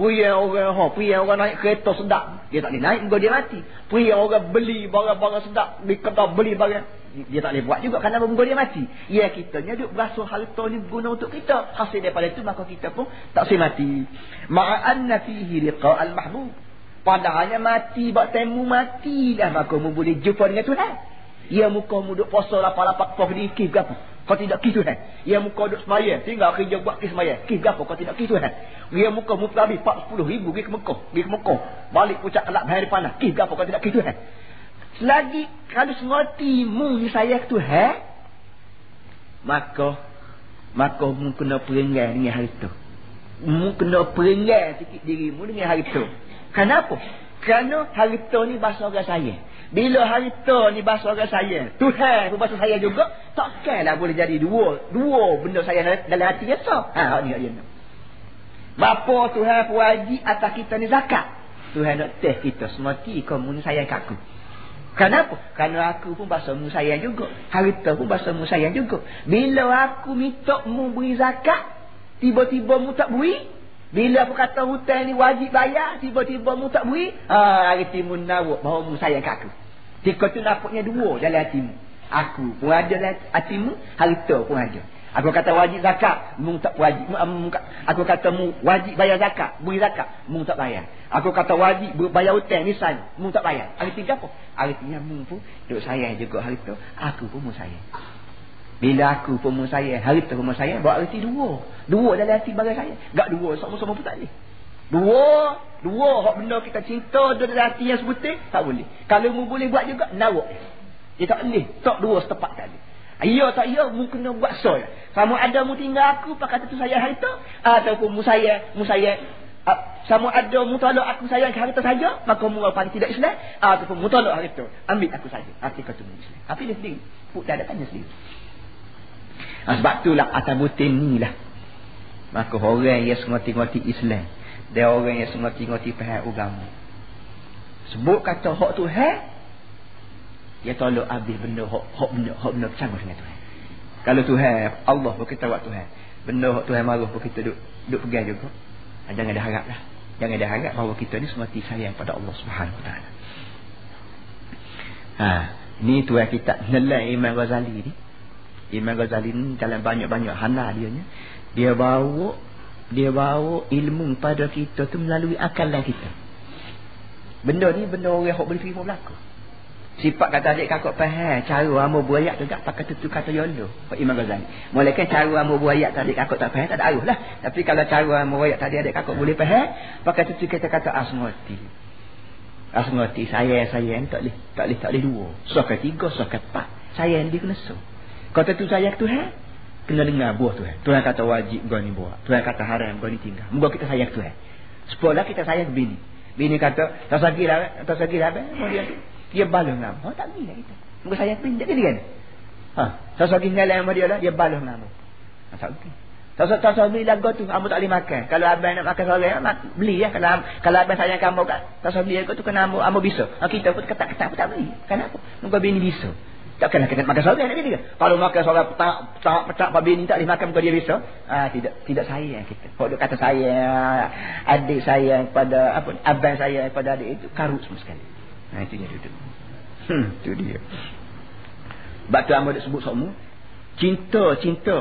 Puya orang ha, puya orang naik kereta sedap, dia tak boleh naik muka dia mati. Puya orang beli barang-barang sedap, di kedai beli barang, dia tak boleh buat juga kerana muka dia mati. Ya kita ni duk berasa harta ni guna untuk kita. Hasil daripada itu maka kita pun tak boleh mati. Ma'anna fihi liqa al-mahbub. Padahalnya mati, buat temu mati dah maka mu boleh jumpa dengan Tuhan. Ya muka mu duk puasa lapar-lapar kau dikit ke apa? Kau tidak kis Tuhan. Ya muka duduk semaya. Tinggal kerja buat kis semaya. Kis berapa kau tidak kis Tuhan. Ya muka mu habis 40 ribu pergi ke Mekah. Pergi ke Mekah. Balik pucat kelak bahaya panas. Kis berapa kau tidak kis Tuhan. Selagi kalau semati mu saya ke Tuhan. Maka. Maka mu kena perenggan dengan hari tu. Mu kena perenggan sikit dirimu dengan hari tu. Kenapa? Kerana hari tu ni bahasa orang saya. Bila harta ni bahasa orang saya. Tuhan pun bahasa saya juga. Takkanlah boleh jadi dua. Dua benda saya dalam hati kita. Ha, ni dia. Bapa Tuhan pun wajib atas kita ni zakat. Tuhan nak teh kita. Semati kamu ni sayang kat aku. Kenapa? Kerana aku pun bahasa mu sayang juga. Harta pun bahasa mu sayang juga. Bila aku minta mu beri zakat. Tiba-tiba mu tak beri. Bila aku kata hutang ni wajib bayar. Tiba-tiba mu tak beri. Ha, hari timun nawak bahawa mu sayang kat aku. Jika tu dapatnya dua dalam hatimu. Aku pun ada dalam hatimu, harta pun ada. Aku kata wajib zakat, mu tak wajib. Aku kata mu wajib bayar zakat, beri zakat, mu tak bayar. Aku kata wajib bayar hutang misal, mu tak bayar. Arti apa? Artinya mu pun duk sayang juga harta, aku pun mu sayang. Bila aku pun mu sayang, harta pun mu sayang, buat arti dua. Dua dalam hati bagai saya. Gak dua sama-sama pun tak boleh. Dua, dua hak benda kita cinta dalam hati yang sebutin, tak boleh. Kalau mu boleh buat juga, nawak. Dia tak boleh. Tak dua setepat tadi. Ya tak ya, mu kena buat so. Kamu ada mu tinggal aku, pak kata tu saya harta. Ataupun mu saya, mu saya, sama ada mu tolak aku sayang harta saja, maka mu apa tidak Islam. Ataupun mu tolak harta, ambil aku saja. Hati kata mu Islam. Tapi dia sendiri. Puk dah ada tanya sendiri. Sebab itulah atas butin ni lah. Maka orang yang semati-mati Islam Dia orang yang sengerti-ngerti faham agama. Sebut kata hak Tuhan, dia tolak habis benda hak hak benda hak benda bercanggah dengan Tuhan. Kalau Tuhan, Allah berkata buat Tuhan. Benda hak Tuhan marah pun kita duk duk pegang juga. Ha, jangan dah harap lah. Jangan dah harap bahawa kita ni semati sayang pada Allah Subhanahu Wa Taala. Ha, ni tuan kita nilai Imam Ghazali ni. Imam Ghazali ni dalam banyak-banyak hana dia ni. Dia bawa dia bawa ilmu pada kita tu melalui akalan kita. Benda ni benda orang yang boleh terima berlaku. Sifat kata adik kakak faham cara amo buayak tu tak pakai tu kata yolo. Pak Imam Ghazali. Mulakan cara amo buayak tadi kakak tak faham tak ada arus lah. Tapi kalau cara amo buayak tadi adik kakak boleh faham, pakai tu kita kata asmati. Asmati saya saya tak boleh tak boleh tak boleh dua. Sok tiga, sok empat. Saya dia kena so. Kata tu saya tu ha? Kena dengar buah Tuhan. Tuhan kata wajib kau ni buat. Tuhan kata haram kau ni tinggal. Moga kita sayang Tuhan. Sepuluh kita sayang bini. Bini kata, tak sakit lah, tak sakit lah. Dia, dia balas nama. Oh, tak gila kita. Moga sayang bini, tak kan? Ha, tak sakit ngalah sama dia lah, dia nama. Ha, tak. Tak sakit, tak sakit lagu tu, kamu tak boleh makan. Kalau abang nak makan seorang, beli ya. Kalau kalau abang sayang kamu, tak sakit lagu tu, kena kamu bisa. Ha, kita pun ketak-ketak pun tak beli. Kenapa? Moga bini bisa. Takkanlah kita makan seorang nak dia. Kalau makan seorang petak petak petak babi ni tak boleh makan muka dia bisa. Ah tidak tidak sayang kita. Kalau kata saya adik saya pada apa abang saya pada adik itu karut semua sekali. Nah itu dia duduk. Hmm itu dia. Batu amu dah sebut semua. Cinta cinta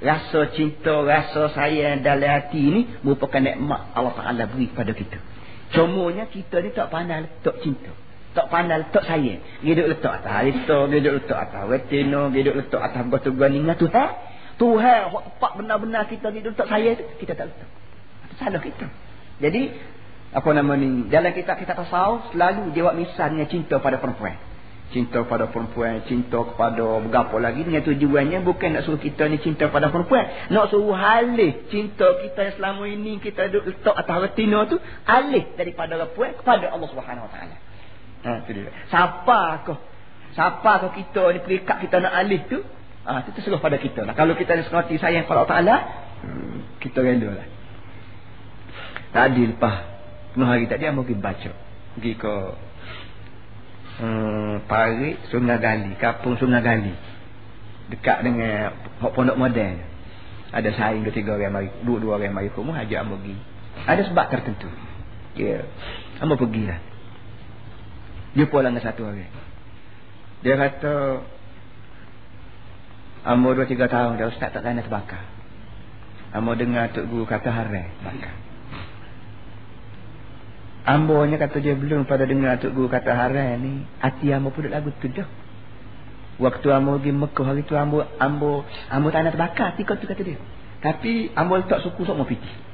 rasa cinta rasa sayang dalam hati ini merupakan nikmat Allah Taala beri pada kita. Cumanya kita ni tak pandai letak cinta. Tak pandai letak saya. Hidup letak atas harita, hidup letak atas wetino, hidup letak atas batu ganingan Tuhan. Tuhan, hak tepat benar-benar kita hidup letak saya tu, kita tak letak. Itu salah kita. Jadi, apa nama ni, dalam kita kita tasawuf, selalu dia buat misalnya cinta pada perempuan. Cinta pada perempuan, cinta kepada berapa lagi. Dengan tujuannya bukan nak suruh kita ni cinta pada perempuan. Nak suruh halih cinta kita yang selama ini kita duduk letak atas retina tu, alih daripada perempuan kepada Allah Subhanahu Wa Taala. Ha, itu dia. Siapa kau? Siapa kau kita ni perikat kita nak alih tu? Ha, itu terserah pada kita lah. Kalau kita ni seperti sayang pada Allah Ta'ala, hmm, kita rela lah. Tadi lepas, penuh hari tadi, saya pergi baca. Pergi ke hmm, Parik, Sungai Gali, Kapung Sungai Gali. Dekat dengan pondok modern. Ada saing ketiga orang mari, dua-dua orang mari rumah, ajak saya pergi. Ada sebab tertentu. Ya, saya pergi lah. Jumpa dengan satu orang. Dia kata, Amor dua tiga tahun dah ustaz tak kena terbakar. Amor dengar Tok Guru kata harai bakar. Ambornya kata dia belum pada dengar Tok Guru kata harai ni. Hati Amor pun lagu tu dah. Waktu Amor pergi Mekah hari tu Amor, Amor tak nak terbakar. Tika tu kata dia. Tapi Amor tak suku sok mau pitih.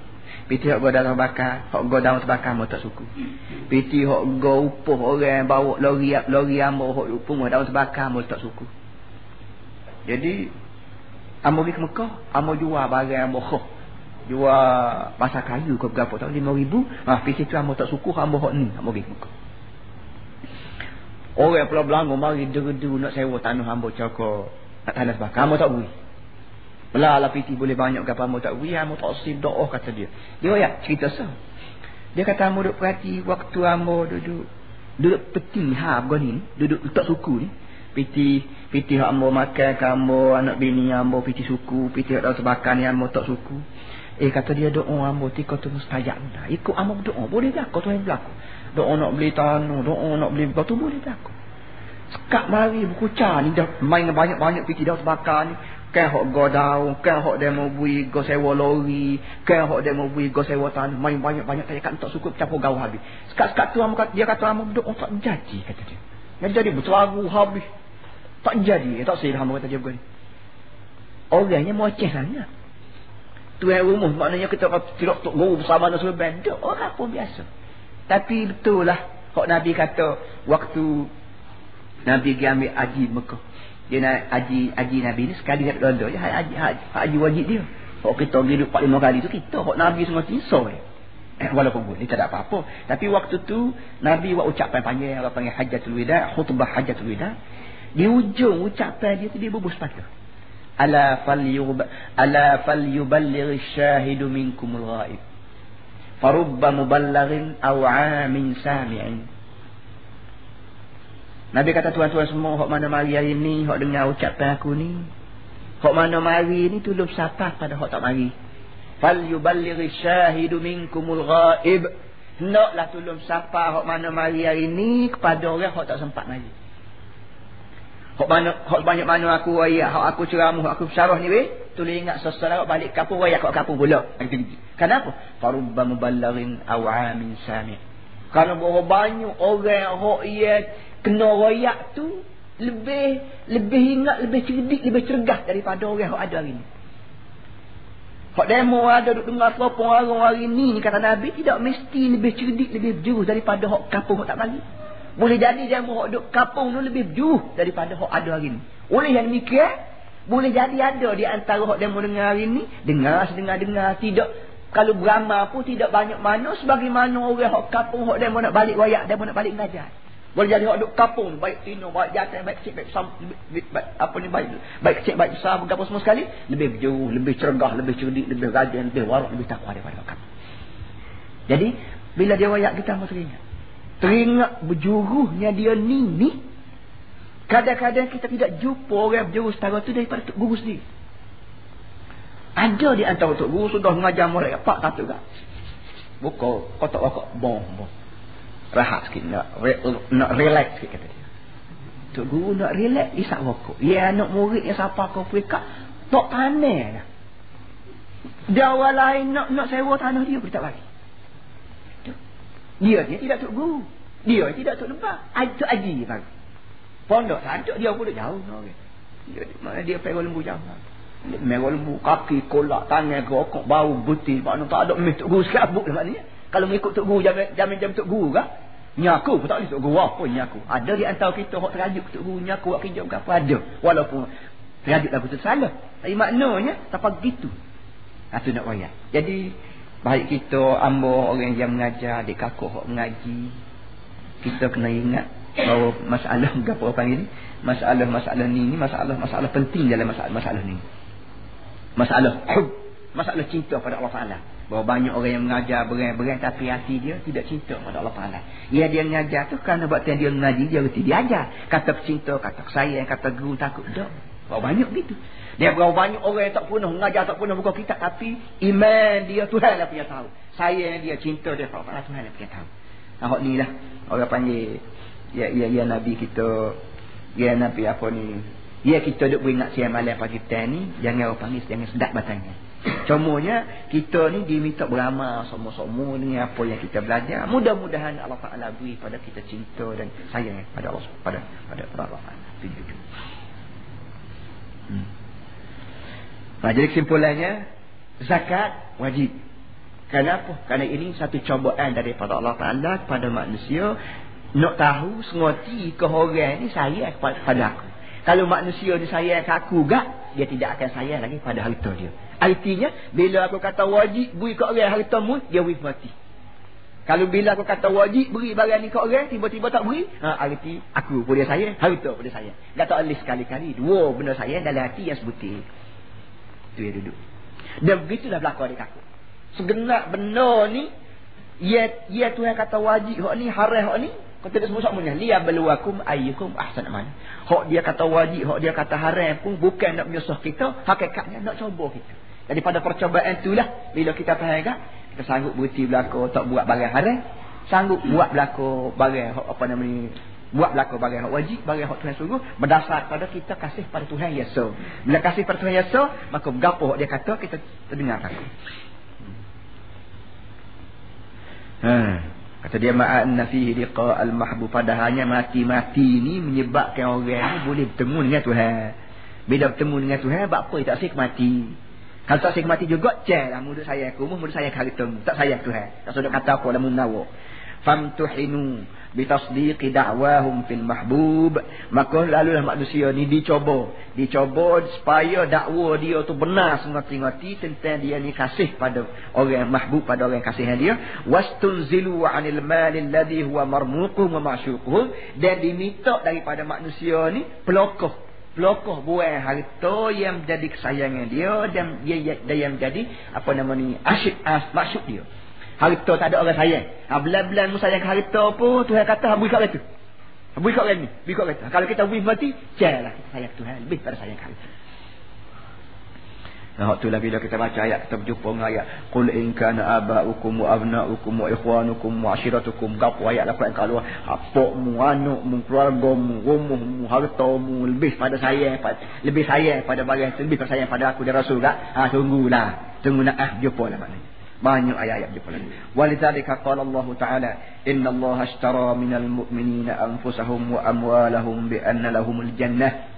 Piti hok go dalam bakar, hok go dalam terbakar mau tak suku. Piti hok go upuh orang bawa lori lori ambo hok upuh mau dalam terbakar mau tak suku. Jadi ambo ke Mekah, ambo jual barang ambo kho. Jual masa kayu ke berapa tahun 5000. Ah piti tu ambo tak suku ambo hok ni, ambo ke Mekah. Orang pulau Belangor mari deru nak sewa tanah ambo cakap nak tanah terbakar, ambo tak boleh. Belah lah piti boleh banyak ke apa tak wih amu tak sip doa kata dia. Dia ya cerita sah. Dia kata amu duduk perhati waktu amu duduk duduk peti ha begini duduk letak suku ni. Piti piti hak amu makan kamu anak bini amu piti suku piti hak dalam sebakan amu tak suku. Eh kata dia doa amu tika tu mustajab dah. Ikut amu doa boleh tak kau yang berlaku. Doa nak beli tanah, doa nak beli batu boleh tak Sekak mari buku ni dah main banyak-banyak piti dah sebakan ni kan hok go daun kan hok demo bui go sewa lori kan hok demo bui go sewa tanah. Main banyak-banyak tak tak suku campur gaul habis. Sekat-sekat tu amu dia kata amu duk oh, tak jadi kata dia. Yang jadi bertelagu habis. Tak jadi. Tak sih amu kata dia begini. Orangnya moceh sangat tuan rumah maknanya kita tidak tok guru bersama dengan sebenarnya dia orang pun biasa. Tapi betul lah hok Nabi kata waktu Nabi pergi ambil haji Mekah dia nak haji haji Nabi ni sekali nak londo je haji, haji, haji wajib dia. Kalau kita pergi duduk 4-5 kali tu kita kalau Nabi semua tiso eh. eh walaupun boleh tak ada apa-apa. Tapi waktu tu Nabi buat ucapan panjang orang panggil hajatul wida khutbah hajatul wida. Di ujung ucapan dia tu dia bubus sepatu ala fal yub ala fal yuballigh syahidu minkumul ghaib. Farubba muballighin aw 'amin sami'in Nabi kata tuan-tuan semua hok mana mari hari ni hok dengar ucapan aku ni hok mana mari ni tolong siapa pada hok tak mari fal yuballighi syahidu minkumul ghaib hendaklah tolong siapa hok mana mari hari ni kepada orang hok tak sempat mari Hak mana hak banyak mana aku ayat, hak aku ceramah, hak aku syarah ni weh. Tolong ingat sesuatu balik kampung ayat kat kampung pula. Kenapa? Farubba muballighin aw amin sami'. Berapa banyak orang hak ia kena royak tu lebih lebih ingat, lebih cerdik, lebih cergas daripada orang hak ada hari ni. Hak demo ada duk dengar apa orang hari ni ni kata Nabi tidak mesti lebih cerdik, lebih jauh daripada hak kampung hak tak bagi. Boleh jadi dia mau duduk kapung tu lebih jauh daripada hok ada hari ni. Oleh yang demikian, boleh jadi ada di antara dia mau dengar hari ni, dengar sedengar-dengar tidak kalau beramal pun tidak banyak mana sebagaimana orang hok kapung hok dia mau nak balik wayak, mau nak balik ngajar. Boleh jadi hok duduk kapung, baik tino, baik jatuh, baik kecil, baik sam, baik, apa ni baik, baik kecil, baik besar, berapa semua sekali, lebih jauh, lebih cergah, lebih cerdik, lebih rajin, lebih warak, lebih takwa daripada kampung. Jadi, bila dia wayak kita mesti ingat. Teringat berjuruhnya dia ni ni. Kadang-kadang kita tidak jumpa orang berjuru setara tu daripada Tok Guru sendiri. Ada di antara Tok Guru sudah mengajar murid apa kata tak? Buka kotak rokok bom bom. Rahat sikit nak re, nak relax sikit kata dia. Tok Guru nak relax isap rokok. Ya anak murid yang siapa kau pekat tok tanah dah. Dia orang lain nak nak sewa tanah dia tak bagi. Dia dia tidak tuk guru. Dia tidak tuk lembah. Itu aji bagi. Pondok tak dia pun jauh. Dia, mana dia pergi lembu jauh. Lembu, kaki, kolak, tangan, gerokok, bau, buti. Mana tak ada meh tuk guru sikit abuk lah maknanya. Kalau mengikut tuk guru, jamin jam tuk guru kah? Nyaku pun tak boleh tuk guru apa nyaku. Ada di antara kita yang terajuk tuk guru nyaku buat kerja apa ada. Walaupun terajuk lagu tu salah. Tapi maknanya, tak begitu. Itu nak wayak. Jadi, Baik kita ambo orang yang mengajar Adik kakak yang mengaji Kita kena ingat Bahawa masalah Apa panggil ni Masalah-masalah ni ni Masalah-masalah penting dalam masalah-masalah ni Masalah hub Masalah cinta pada Allah Ta'ala Bahawa banyak orang yang mengajar berai-berai Tapi hati dia tidak cinta pada Allah Ta'ala Ya dia mengajar tu Kerana buat dia mengaji Dia berarti dia ajar Kata cinta, kata sayang, kata guru takut Tak Bahawa banyak begitu dia berapa banyak orang yang tak pernah mengajar, tak pernah buka kitab. Tapi iman dia Tuhan lah punya tahu. Saya dia cinta dia Allah Tuhan lah punya tahu. Nah, ni lah. Orang panggil. Ya, ya, ya Nabi kita. Ya Nabi apa ni. Ya kita duk beringat siang malam pagi petang ni. Jangan orang panggil. Jangan sedap batangnya. Cumanya kita ni diminta beramal semua-semua dengan apa yang kita belajar. Mudah-mudahan Allah Taala beri pada kita cinta dan sayang pada Allah pada pada Allah Taala. Hmm. Nah, jadi kesimpulannya zakat wajib. Kenapa? Kerana ini satu cobaan daripada Allah Taala kepada manusia nak tahu sengoti ke orang ni saya kepada aku. Kalau manusia ni sayang ke aku gak, dia tidak akan sayang lagi pada harta dia. Artinya, bila aku kata wajib beri ke orang harta mu, dia wif mati. Kalau bila aku kata wajib beri barang ni ke orang, tiba-tiba tak beri, ha, arti aku dia sayang, harta dia sayang. Kata alis sekali-kali, dua benda sayang dalam hati yang sebutir. Itu yang duduk. Dan begitulah berlaku adik aku. Segenap benda ni, ya, ya Tuhan kata wajib, hak ni, haram hak ni, kau tidak semua semuanya. Liya beluakum ayyukum ahsan aman. Hak dia kata wajib, hak dia kata haram pun bukan nak menyusah kita, hakikatnya nak coba kita. Daripada percobaan itulah, bila kita faham kan, kita sanggup berhenti berlaku, tak buat barang haram, sanggup buat berlaku barang, apa namanya, buat berlaku bagi hak wajib bagi hak Tuhan suruh berdasar pada kita kasih pada Tuhan Yesus bila kasih pada Tuhan Yesus maka berapa dia kata kita terdengar aku hmm. kata dia ma'anna fihi liqa al-mahbub padahalnya mati-mati ni menyebabkan orang ni boleh bertemu dengan Tuhan. Bila bertemu dengan Tuhan buat apa tak asyik mati kalau tak asyik mati juga cek lah muda saya. Aku muda saya kali tak sayang Tuhan. Tak sudah kata apa dalam nawa famtuhinu bitasdiqi da'wahum fil mahbub. Maka lalulah manusia ni dicoba. Dicoba supaya dakwa dia tu benar sengati-ngati tentang dia ni kasih pada orang mahbub pada orang kasihan dia. Wastunzilu 'anil mali alladhi huwa marmuquhum wa ma'shuquhum dan diminta daripada manusia ni pelokoh pelokoh buah harta yang menjadi kesayangan dia dan dia, dia yang menjadi apa nama ni asyik as, maksud dia Harta tak ada orang sayang. Ha, belan-belan mu sayang harta pun Tuhan kata habis. Habis kat ni. Habis kat kereta. Kalau kita habis mati, jalan kita sayang Tuhan. Lebih pada sayang harta. Nah, waktu lah bila kita baca ayat, kita berjumpa dengan ayat. Qul in kana aba'ukum wa abna'ukum wa ikhwanukum wa ashiratukum. Gapu ayat lah kalau apakmu, anakmu, keluargamu, rumahmu, hartamu lebih pada saya, lebih saya pada bagian lebih pada saya pada aku dan Rasul tak? Ha, tunggulah. Tunggu nak ah, jumpa lah maknanya. Banyak ayat-ayat jumpa lagi. Walidhalika qala Allah Ta'ala, Inna Allah ashtara minal mu'minina anfusahum wa amwalahum bi anna lahumul jannah.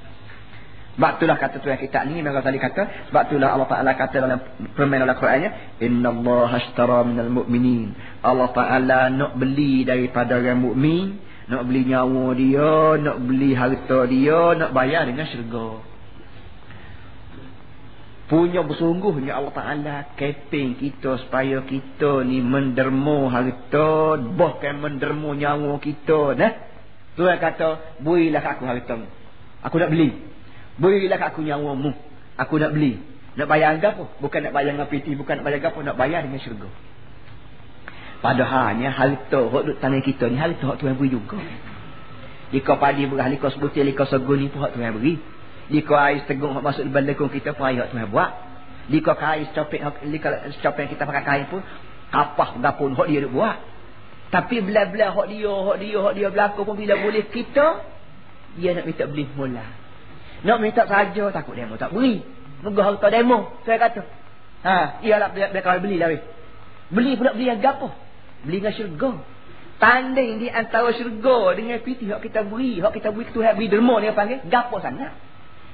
Sebab itulah kata Tuhan kita ni memang tadi kata. Sebab itulah Allah Ta'ala kata dalam permain dalam Qurannya. Inna Allah ashtara minal mu'minin. Allah Ta'ala nak beli daripada orang mu'min. Nak beli nyawa dia. Nak beli harta dia. Nak bayar dengan syurga. Punya bersungguhnya Allah Ta'ala keping kita supaya kita ni menderma harta. Bahkan menderma nyawa kita. Nah? Tuhan kata, berilah aku harta. Aku nak beli. Berilah aku nyawamu. Aku nak beli. Nak bayar apa? Bukan nak bayar dengan. Bukan nak bayar apa? Nak bayar dengan syurga. Padahalnya harta hak duduk tangan kita ni harta hak Tuhan beri juga. Jika padi berah liko sebutir liko segun ni pun hak Tuhan beri. Jika air segung hak masuk di balekung kita pun hak Tuhan buat. Jika kain secopek jika secopek kita pakai kain pun kapah gapun hak dia buat. Tapi bila-bila hak dia, hak dia, hak dia berlaku pun bila boleh kita dia nak minta beli mula. Nak minta saja takut demo tak beri. Moga harta demo. Saya kata. Ha, iyalah biar, biar kau beli lah weh. Beli pula beli yang gapo? Beli dengan syurga. Tanding di antara syurga dengan piti hak kita beri, hak kita beri Tuhan beri derma dia panggil gapo sangat.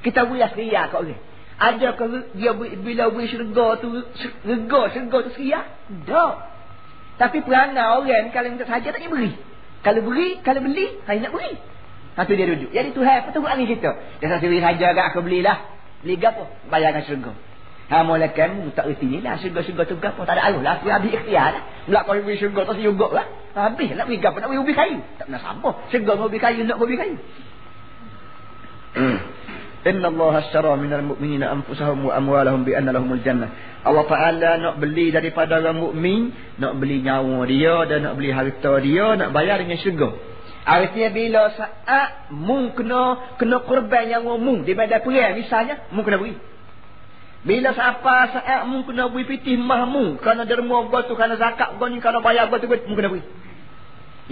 Kita beri seria kat orang. Ada ke dia bila beri syurga tu rega syurga tu seria? Tak. Tapi perangai orang kalau minta saja tak dia beri. Kalau beri, kalau beli, saya nak beri. Satu dia duduk. Jadi Tuhan petunjuk angin kita. Dia tak sendiri saja agak aku belilah. Beli gapo? Bayarkan syurga. Ha mulakan tak reti ni lah syurga-syurga tu gapo tak ada aluh lah. Aku habis ikhtiar lah. Mula kau beli syurga tu syurga lah. Habis nak beli gapo? Nak beli ubi kayu. Tak pernah sama. Syurga mau ubi kayu nak ubi kayu. Hmm. Inna Allah asyara minal mu'minina anfusahum wa amwalahum bi anna lahumul jannah. Allah Ta'ala nak beli daripada orang mukmin, nak beli nyawa dia dan nak beli harta dia, nak bayar dengan syurga. Artinya bila saat mung kena kena korban yang mung di medan perang misalnya mung kena beri. Bila siapa saat mung kena beri pitih mahmu kerana derma gua tu kerana zakat gua ni kerana bayar gua tu mung kena beri.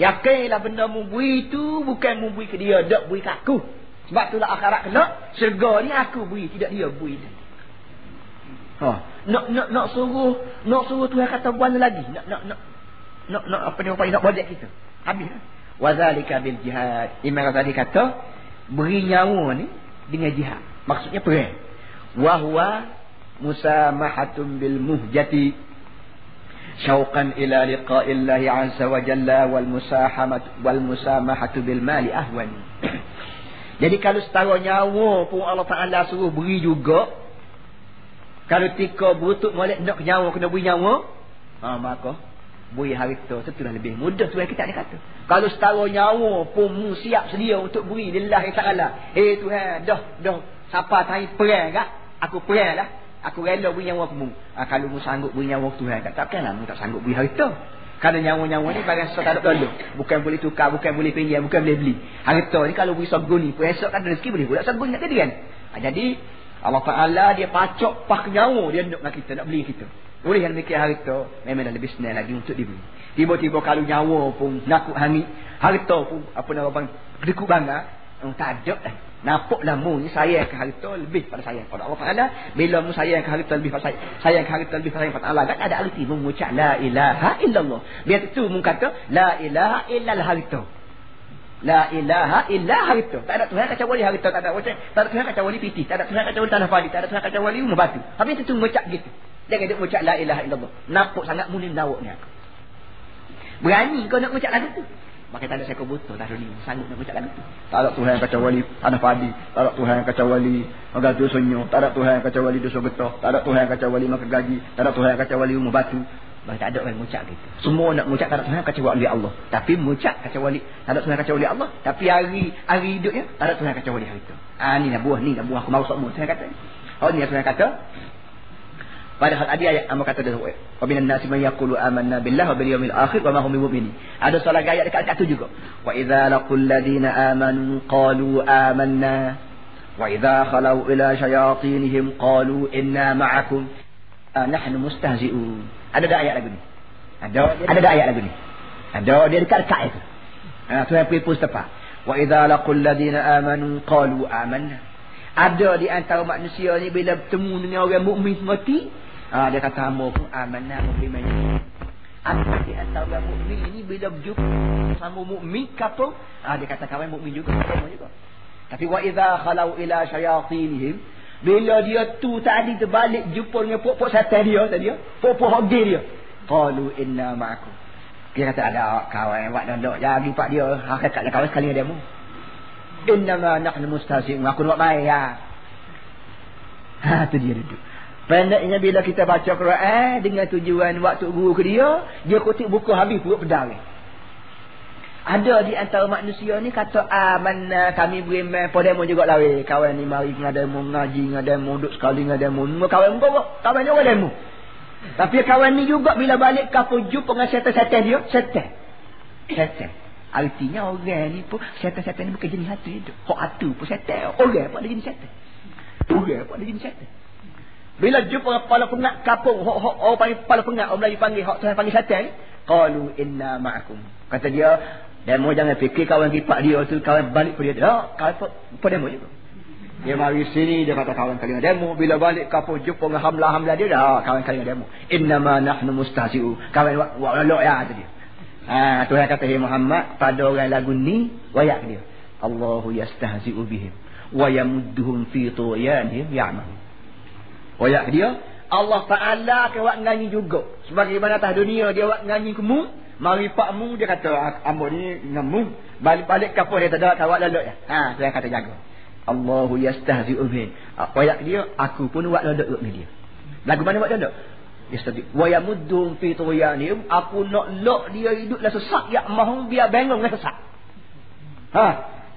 Yakinlah benda mung beri tu bukan mung beri ke dia, dak beri ke aku. Sebab itulah akhirat kena syurga ni aku beri tidak dia beri. Ha, nak nak nak suruh nak suruh Tuhan kata buat lagi. Nak nak nak nak nak apa ni apa nak buat kita. Habis. Wazalika bil jihad. Imam Ghazali kata, beri nyawa ni dengan jihad. Maksudnya perang. Wahwa musamahatun bil muhjati syauqan ila liqa'illahi azza wa jalla wal musahamat wal musamahatu bil mali ahwan. Jadi kalau setara nyawa pun Allah Taala suruh beri juga. Kalau tika berutut molek nak nyawa kena beri nyawa, ha maka beri harta tu sudah lebih mudah Tuhan kita ni kata. Kalau setara nyawa pun mu siap sedia untuk beri lillahi ta'ala. Eh Tuhan dah dah siapa tanya perang kak? Aku perang lah. Aku rela beri nyawa aku mu. Ha, kalau mu sanggup beri nyawa Tuhan kak. Takkanlah mu tak sanggup beri harta. Kerana nyawa-nyawa ni barang sesuatu tak ada tolong. Bukan boleh tukar, bukan boleh pinjam, bukan boleh beli. Harta ni kalau beri sorgon ni, pun esok kan rezeki boleh pula sorgon nak jadi kan. Ha, jadi Allah Ta'ala dia pacok pak nyawa dia nak kita, nak beli kita. Oleh yang demikian harta memang lebih senang lagi untuk dibeli. Tiba-tiba kalau nyawa pun nakut hangit, harta pun apa nama bang dekuk bangga, oh, tak ada dah. Nampaklah mu ni sayang ke harta lebih pada sayang pada Allah Taala. Bila mu sayang ke harta lebih pada sayang, sayang ke harta lebih pada sayang pada Allah, tak ada arti mengucap la ilaha illallah. Biar itu mu kata la ilaha illallah harta. La ilaha illa harta. Tak ada Tuhan kecuali harta, tak ada Tak ada Tuhan kecuali piti, tak ada Tuhan kecuali tanah padi, tak ada Tuhan kecuali rumah batu. Habis itu mengucap gitu. Jangan dia ucap la ilaha illallah. Nampak sangat mulim lawaknya. Berani kau nak ucap lagu tu. Maka tak ada saya butuh dah dunia. Sanggup nak ucap lagu tu. Tak ada Tuhan yang kacau wali tanah padi. Tak ada Tuhan yang kacau wali magatu sunyo. Tak ada Tuhan yang kacau wali dosa getah. Tak ada Tuhan yang kacau wali makan gaji. Tak ada Tuhan yang kacau wali rumah batu. Maka tak ada orang mengucap gitu. Semua nak mengucap tak ada Tuhan kacau wali Allah. Tapi mengucap kacau wali. Tak ada Tuhan kacau wali Allah. Tapi hari hari hidupnya tak ada Tuhan kacau wali hari itu. Ah ni nak buah ni nak buah aku mau sok mu. Tuhan kata. Oh ni Tuhan kata Padahal ada ayat yang kata dia wa minan nasi man yaqulu amanna billahi wa bil yawmil akhir wa ma hum bimu'minin. Ada solat ayat dekat dekat tu juga. Wa idza laqul ladina amanu qalu amanna wa idza khalu ila shayatinihim qalu inna ma'akum nahnu mustahzi'un. Ada dak ayat lagu ni? Ada ada dak ayat lagu ni? Ada dia dekat dekat itu. Ha tu yang pergi tepat. Wa idza laqul ladina amanu qalu amanna. Ada di antara manusia ni bila bertemu dengan orang mukmin mati, Ha, dia kata hamba pun amanah mukmin. Apa di antara orang mukmin ini bila berjumpa sama mukmin kapung, ha, dia kata kawan mukmin juga, sama juga. Tapi wa idza khalau ila syayatinihim bila dia tu tadi terbalik jumpa dengan pok-pok setan dia tadi dia, pok-pok hoge dia. Qalu inna ma'akum. Dia kata ada kawan buat dondok jadi pak dia hakikat kawan sekali dia mu. Inna ma nahnu mustahzi'un. Aku nak main ya. Ha tu dia duduk. Pendeknya bila kita baca Quran dengan tujuan waktu guru ke dia, dia kutip buku habis perut pedang. Ada di antara manusia ni kata amanna kami beriman pada demo juga lawe. Kawan ni mari ngadamu ngaji ngadamu duduk sekali ngadamu. Kawan kau kawan ni orang demo. Tapi kawan ni juga bila balik kampung jumpa dengan setan-setan dia, setan. Setan. Artinya orang ni pun setan-setan ni bukan jenis hati itu. Hak hatu pun setan. Orang pun ada jenis setan. Orang pun ada jenis setan. Bila jumpa kepala pengat kapung, orang panggil kepala pengat, orang Melayu panggil, orang Tuhan panggil syaitan, qalu inna ma'akum. Kata dia, demo jangan fikir kawan kipak dia tu kawan balik pada dia. Tak, kawan apa demo juga. Dia mari sini dia kata kawan kali demo bila balik kapung jumpa dengan hamla-hamla dia dah kawan kali demo. Inna ma nahnu mustahzi'u. Kawan wak wak lok ya tu dia. Ha Tuhan kata hey Muhammad pada orang lagu ni wayak dia. Allahu yastahzi'u bihim wa yamudduhum fi tuyanihim ya'mahu. Koyak dia Allah Ta'ala ke wak nganyi juga. Sebagaimana atas dunia dia wak nganyi ke mu. Mari pak mu dia kata ambo ni ngamu. Balik-balik kapal dia tak ada tawak lalu ya. Ha, saya kata jaga. Allahu yastahzi'u bih. Koyak dia aku pun wak lalu dengan dia. Lagu mana wak lalu? Yastahzi. Wa yamuddum fi tuyanihim. Aku nak lok dia hidup lah sesak ya mahu biar bengong dengan sesak. Ha,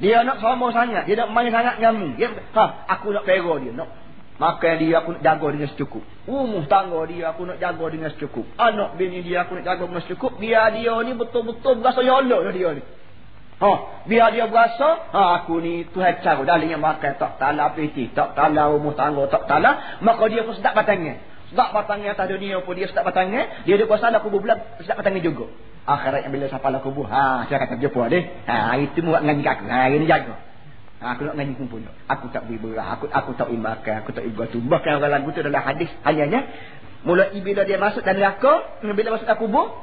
dia nak sama sangat, dia nak main sangat ngamu. Dia, ha, aku nak pero dia, nak Maka dia aku nak jaga dengan secukup. Umuh tangga dia aku nak jaga dengan secukup. Anak bini dia aku nak jaga dengan secukup. Biar dia ni betul-betul berasa yolo dia ni. Ha, biar dia berasa, ha, aku ni Tuhan cara dalam yang makan tak tala piti, tak tala umuh tangga, tak tala. Maka dia pun sedap batangnya. Sedap batangnya atas dunia pun dia sedap batangnya. Dia ada kuasa nak kubur bulan, sedap batangnya juga. Akhirat yang bila siapa lah kubur, ha, saya kata jumpa deh. Ha, itu buat dengan aku. Ha, ini jaga. Ha, aku nak ngaji kumpul. Aku tak beri berah. Aku, aku tak beri makan. Aku tak beri batu. Bahkan orang lagu tu adalah hadis. Hanya Mulai bila dia masuk dan neraka. Bila masuk ke kubur.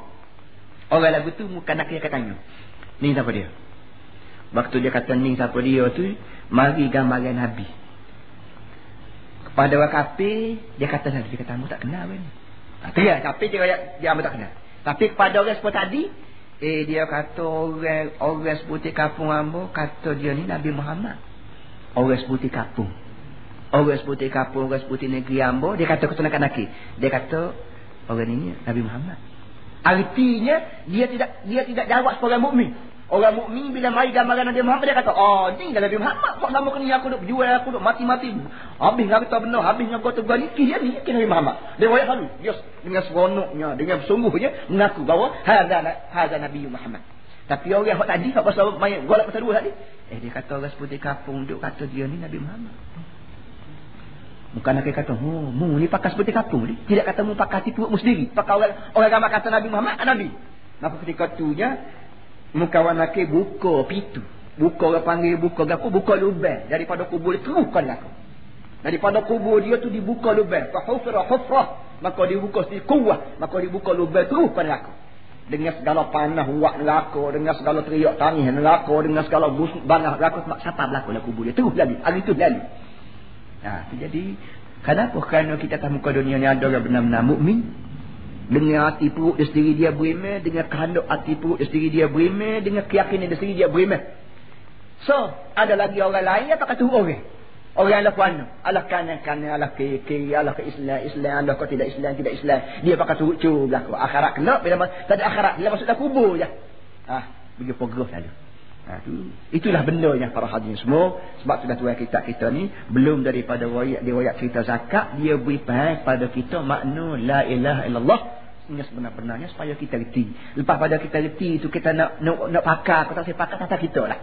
Orang lagu tu bukan nak kata tanya. Ni siapa dia? Waktu dia kata ni siapa dia tu. Mari gambaran Nabi. Kepada orang kafir. Dia kata Nabi. Dia kata kamu tak kenal. Kan? Ha, ya, kafir dia, dia, dia tak kenal. Tapi kepada orang seperti tadi. Eh dia kata orang orang seperti kampung ambo kata dia ni Nabi Muhammad. Orang seperti kampung. Orang seperti kampung, orang seperti negeri ambo dia kata ketunakan laki. Dia kata orang ini Nabi Muhammad. Artinya dia tidak dia tidak jawab sebagai mukmin. Orang mukmin bila mai gambaran Nabi Muhammad dia kata, "Oh, ni Nabi Muhammad. Kok nama kini aku duk jual aku duk mati-mati. Habis ngak kata benar, habis ngak kata gani dia ni kini Nabi Muhammad." Dia wayak halu. Dia dengan seronoknya, dengan sungguhnya mengaku bahawa hadza hadza Nabi Muhammad. Tapi orang yang tadi hak pasal mai golak pasal dua tadi. Eh dia kata orang seperti kapung duk kata dia ni Nabi Muhammad. Bukan nak kata, oh, mu ni pakai seperti kapung ni. Tidak kata mu pakai tipu mu sendiri. Pakai orang, orang gambar kata Nabi Muhammad, Nabi. Maka ketika tunya, Mukawan laki buka pintu. Buka orang panggil buka gapo buka lubang daripada kubur dia teruskan aku. Daripada kubur dia tu dibuka lubang. Fa hufra hufra maka dibuka si kuah maka dibuka lubang teruskan aku. Dengan segala panah wak neraka, dengan segala teriak tangis neraka, dengan segala busuk banah neraka sebab siapa berlaku dalam kubur dia terus lagi. Hari tu lalu. Nah, jadi kenapa kerana kita tahu muka dunia ni ada orang benar-benar mukmin dengan hati perut dia sendiri dia beriman. Dengan kehendak hati perut dia sendiri dia beriman. Dengan keyakinan dia sendiri dia beriman. So, ada lagi orang lain pakai turut orang. Orang yang laku anu. Allah kanan-kanan, Allah kiri, kiri, Allah ke Islam, Islam, Allah ke tidak Islam, tidak Islam. Dia pakai turut cu. Akhirat kena, bila tak ada akhirat. Bila masuk dalam kubur je. Ah, begitu progress lalu. Ha, itu, itulah bendanya para hadirin semua. Sebab sudah tuan kita kita ni belum daripada wayak diwayak cerita zakat dia beri faham pada kita makna la ilaha illallah sehingga sebenar-benarnya supaya kita reti. Lepas pada kita reti itu kita nak nak, nak pakar, kita saya pakar kata kita lah.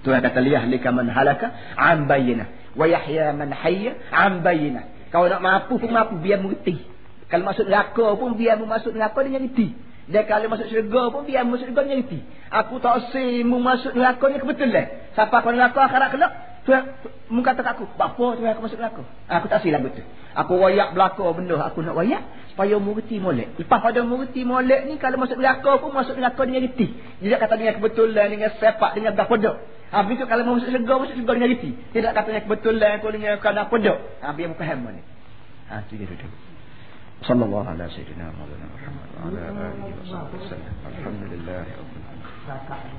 Tuhan kata liyahlika man halaka an bayyinah wa yahya man hayya an bayyinah. Kalau nak mampu pun mampu biar mengerti. Kalau masuk neraka pun biar masuk neraka dengan reti. Dia kalau masuk syurga pun biar masuk syurga ni reti. Aku tak usah mu masuk neraka ni kebetulan. Siapa kau neraka akhirat kelak? Tuhan mu kata aku, "Apa Tuhan aku masuk neraka?" Aku tak silap betul. Aku wayak belaka benda aku nak wayak supaya mu reti molek. Lepas pada mu reti molek ni kalau masuk neraka pun masuk neraka dengan reti. Dia kata dengan kebetulan dengan sepak dengan berapa Ha begitu kalau mau masuk syurga masuk syurga dengan reti. Tidak kata dengan kebetulan aku dengan kerana apa dak. Ha biar mu faham ni. Ha tu dia tu. صلى الله على سيدنا مولانا محمد وعلى آله وصحبه وسلم. الحمد لله رب العالمين.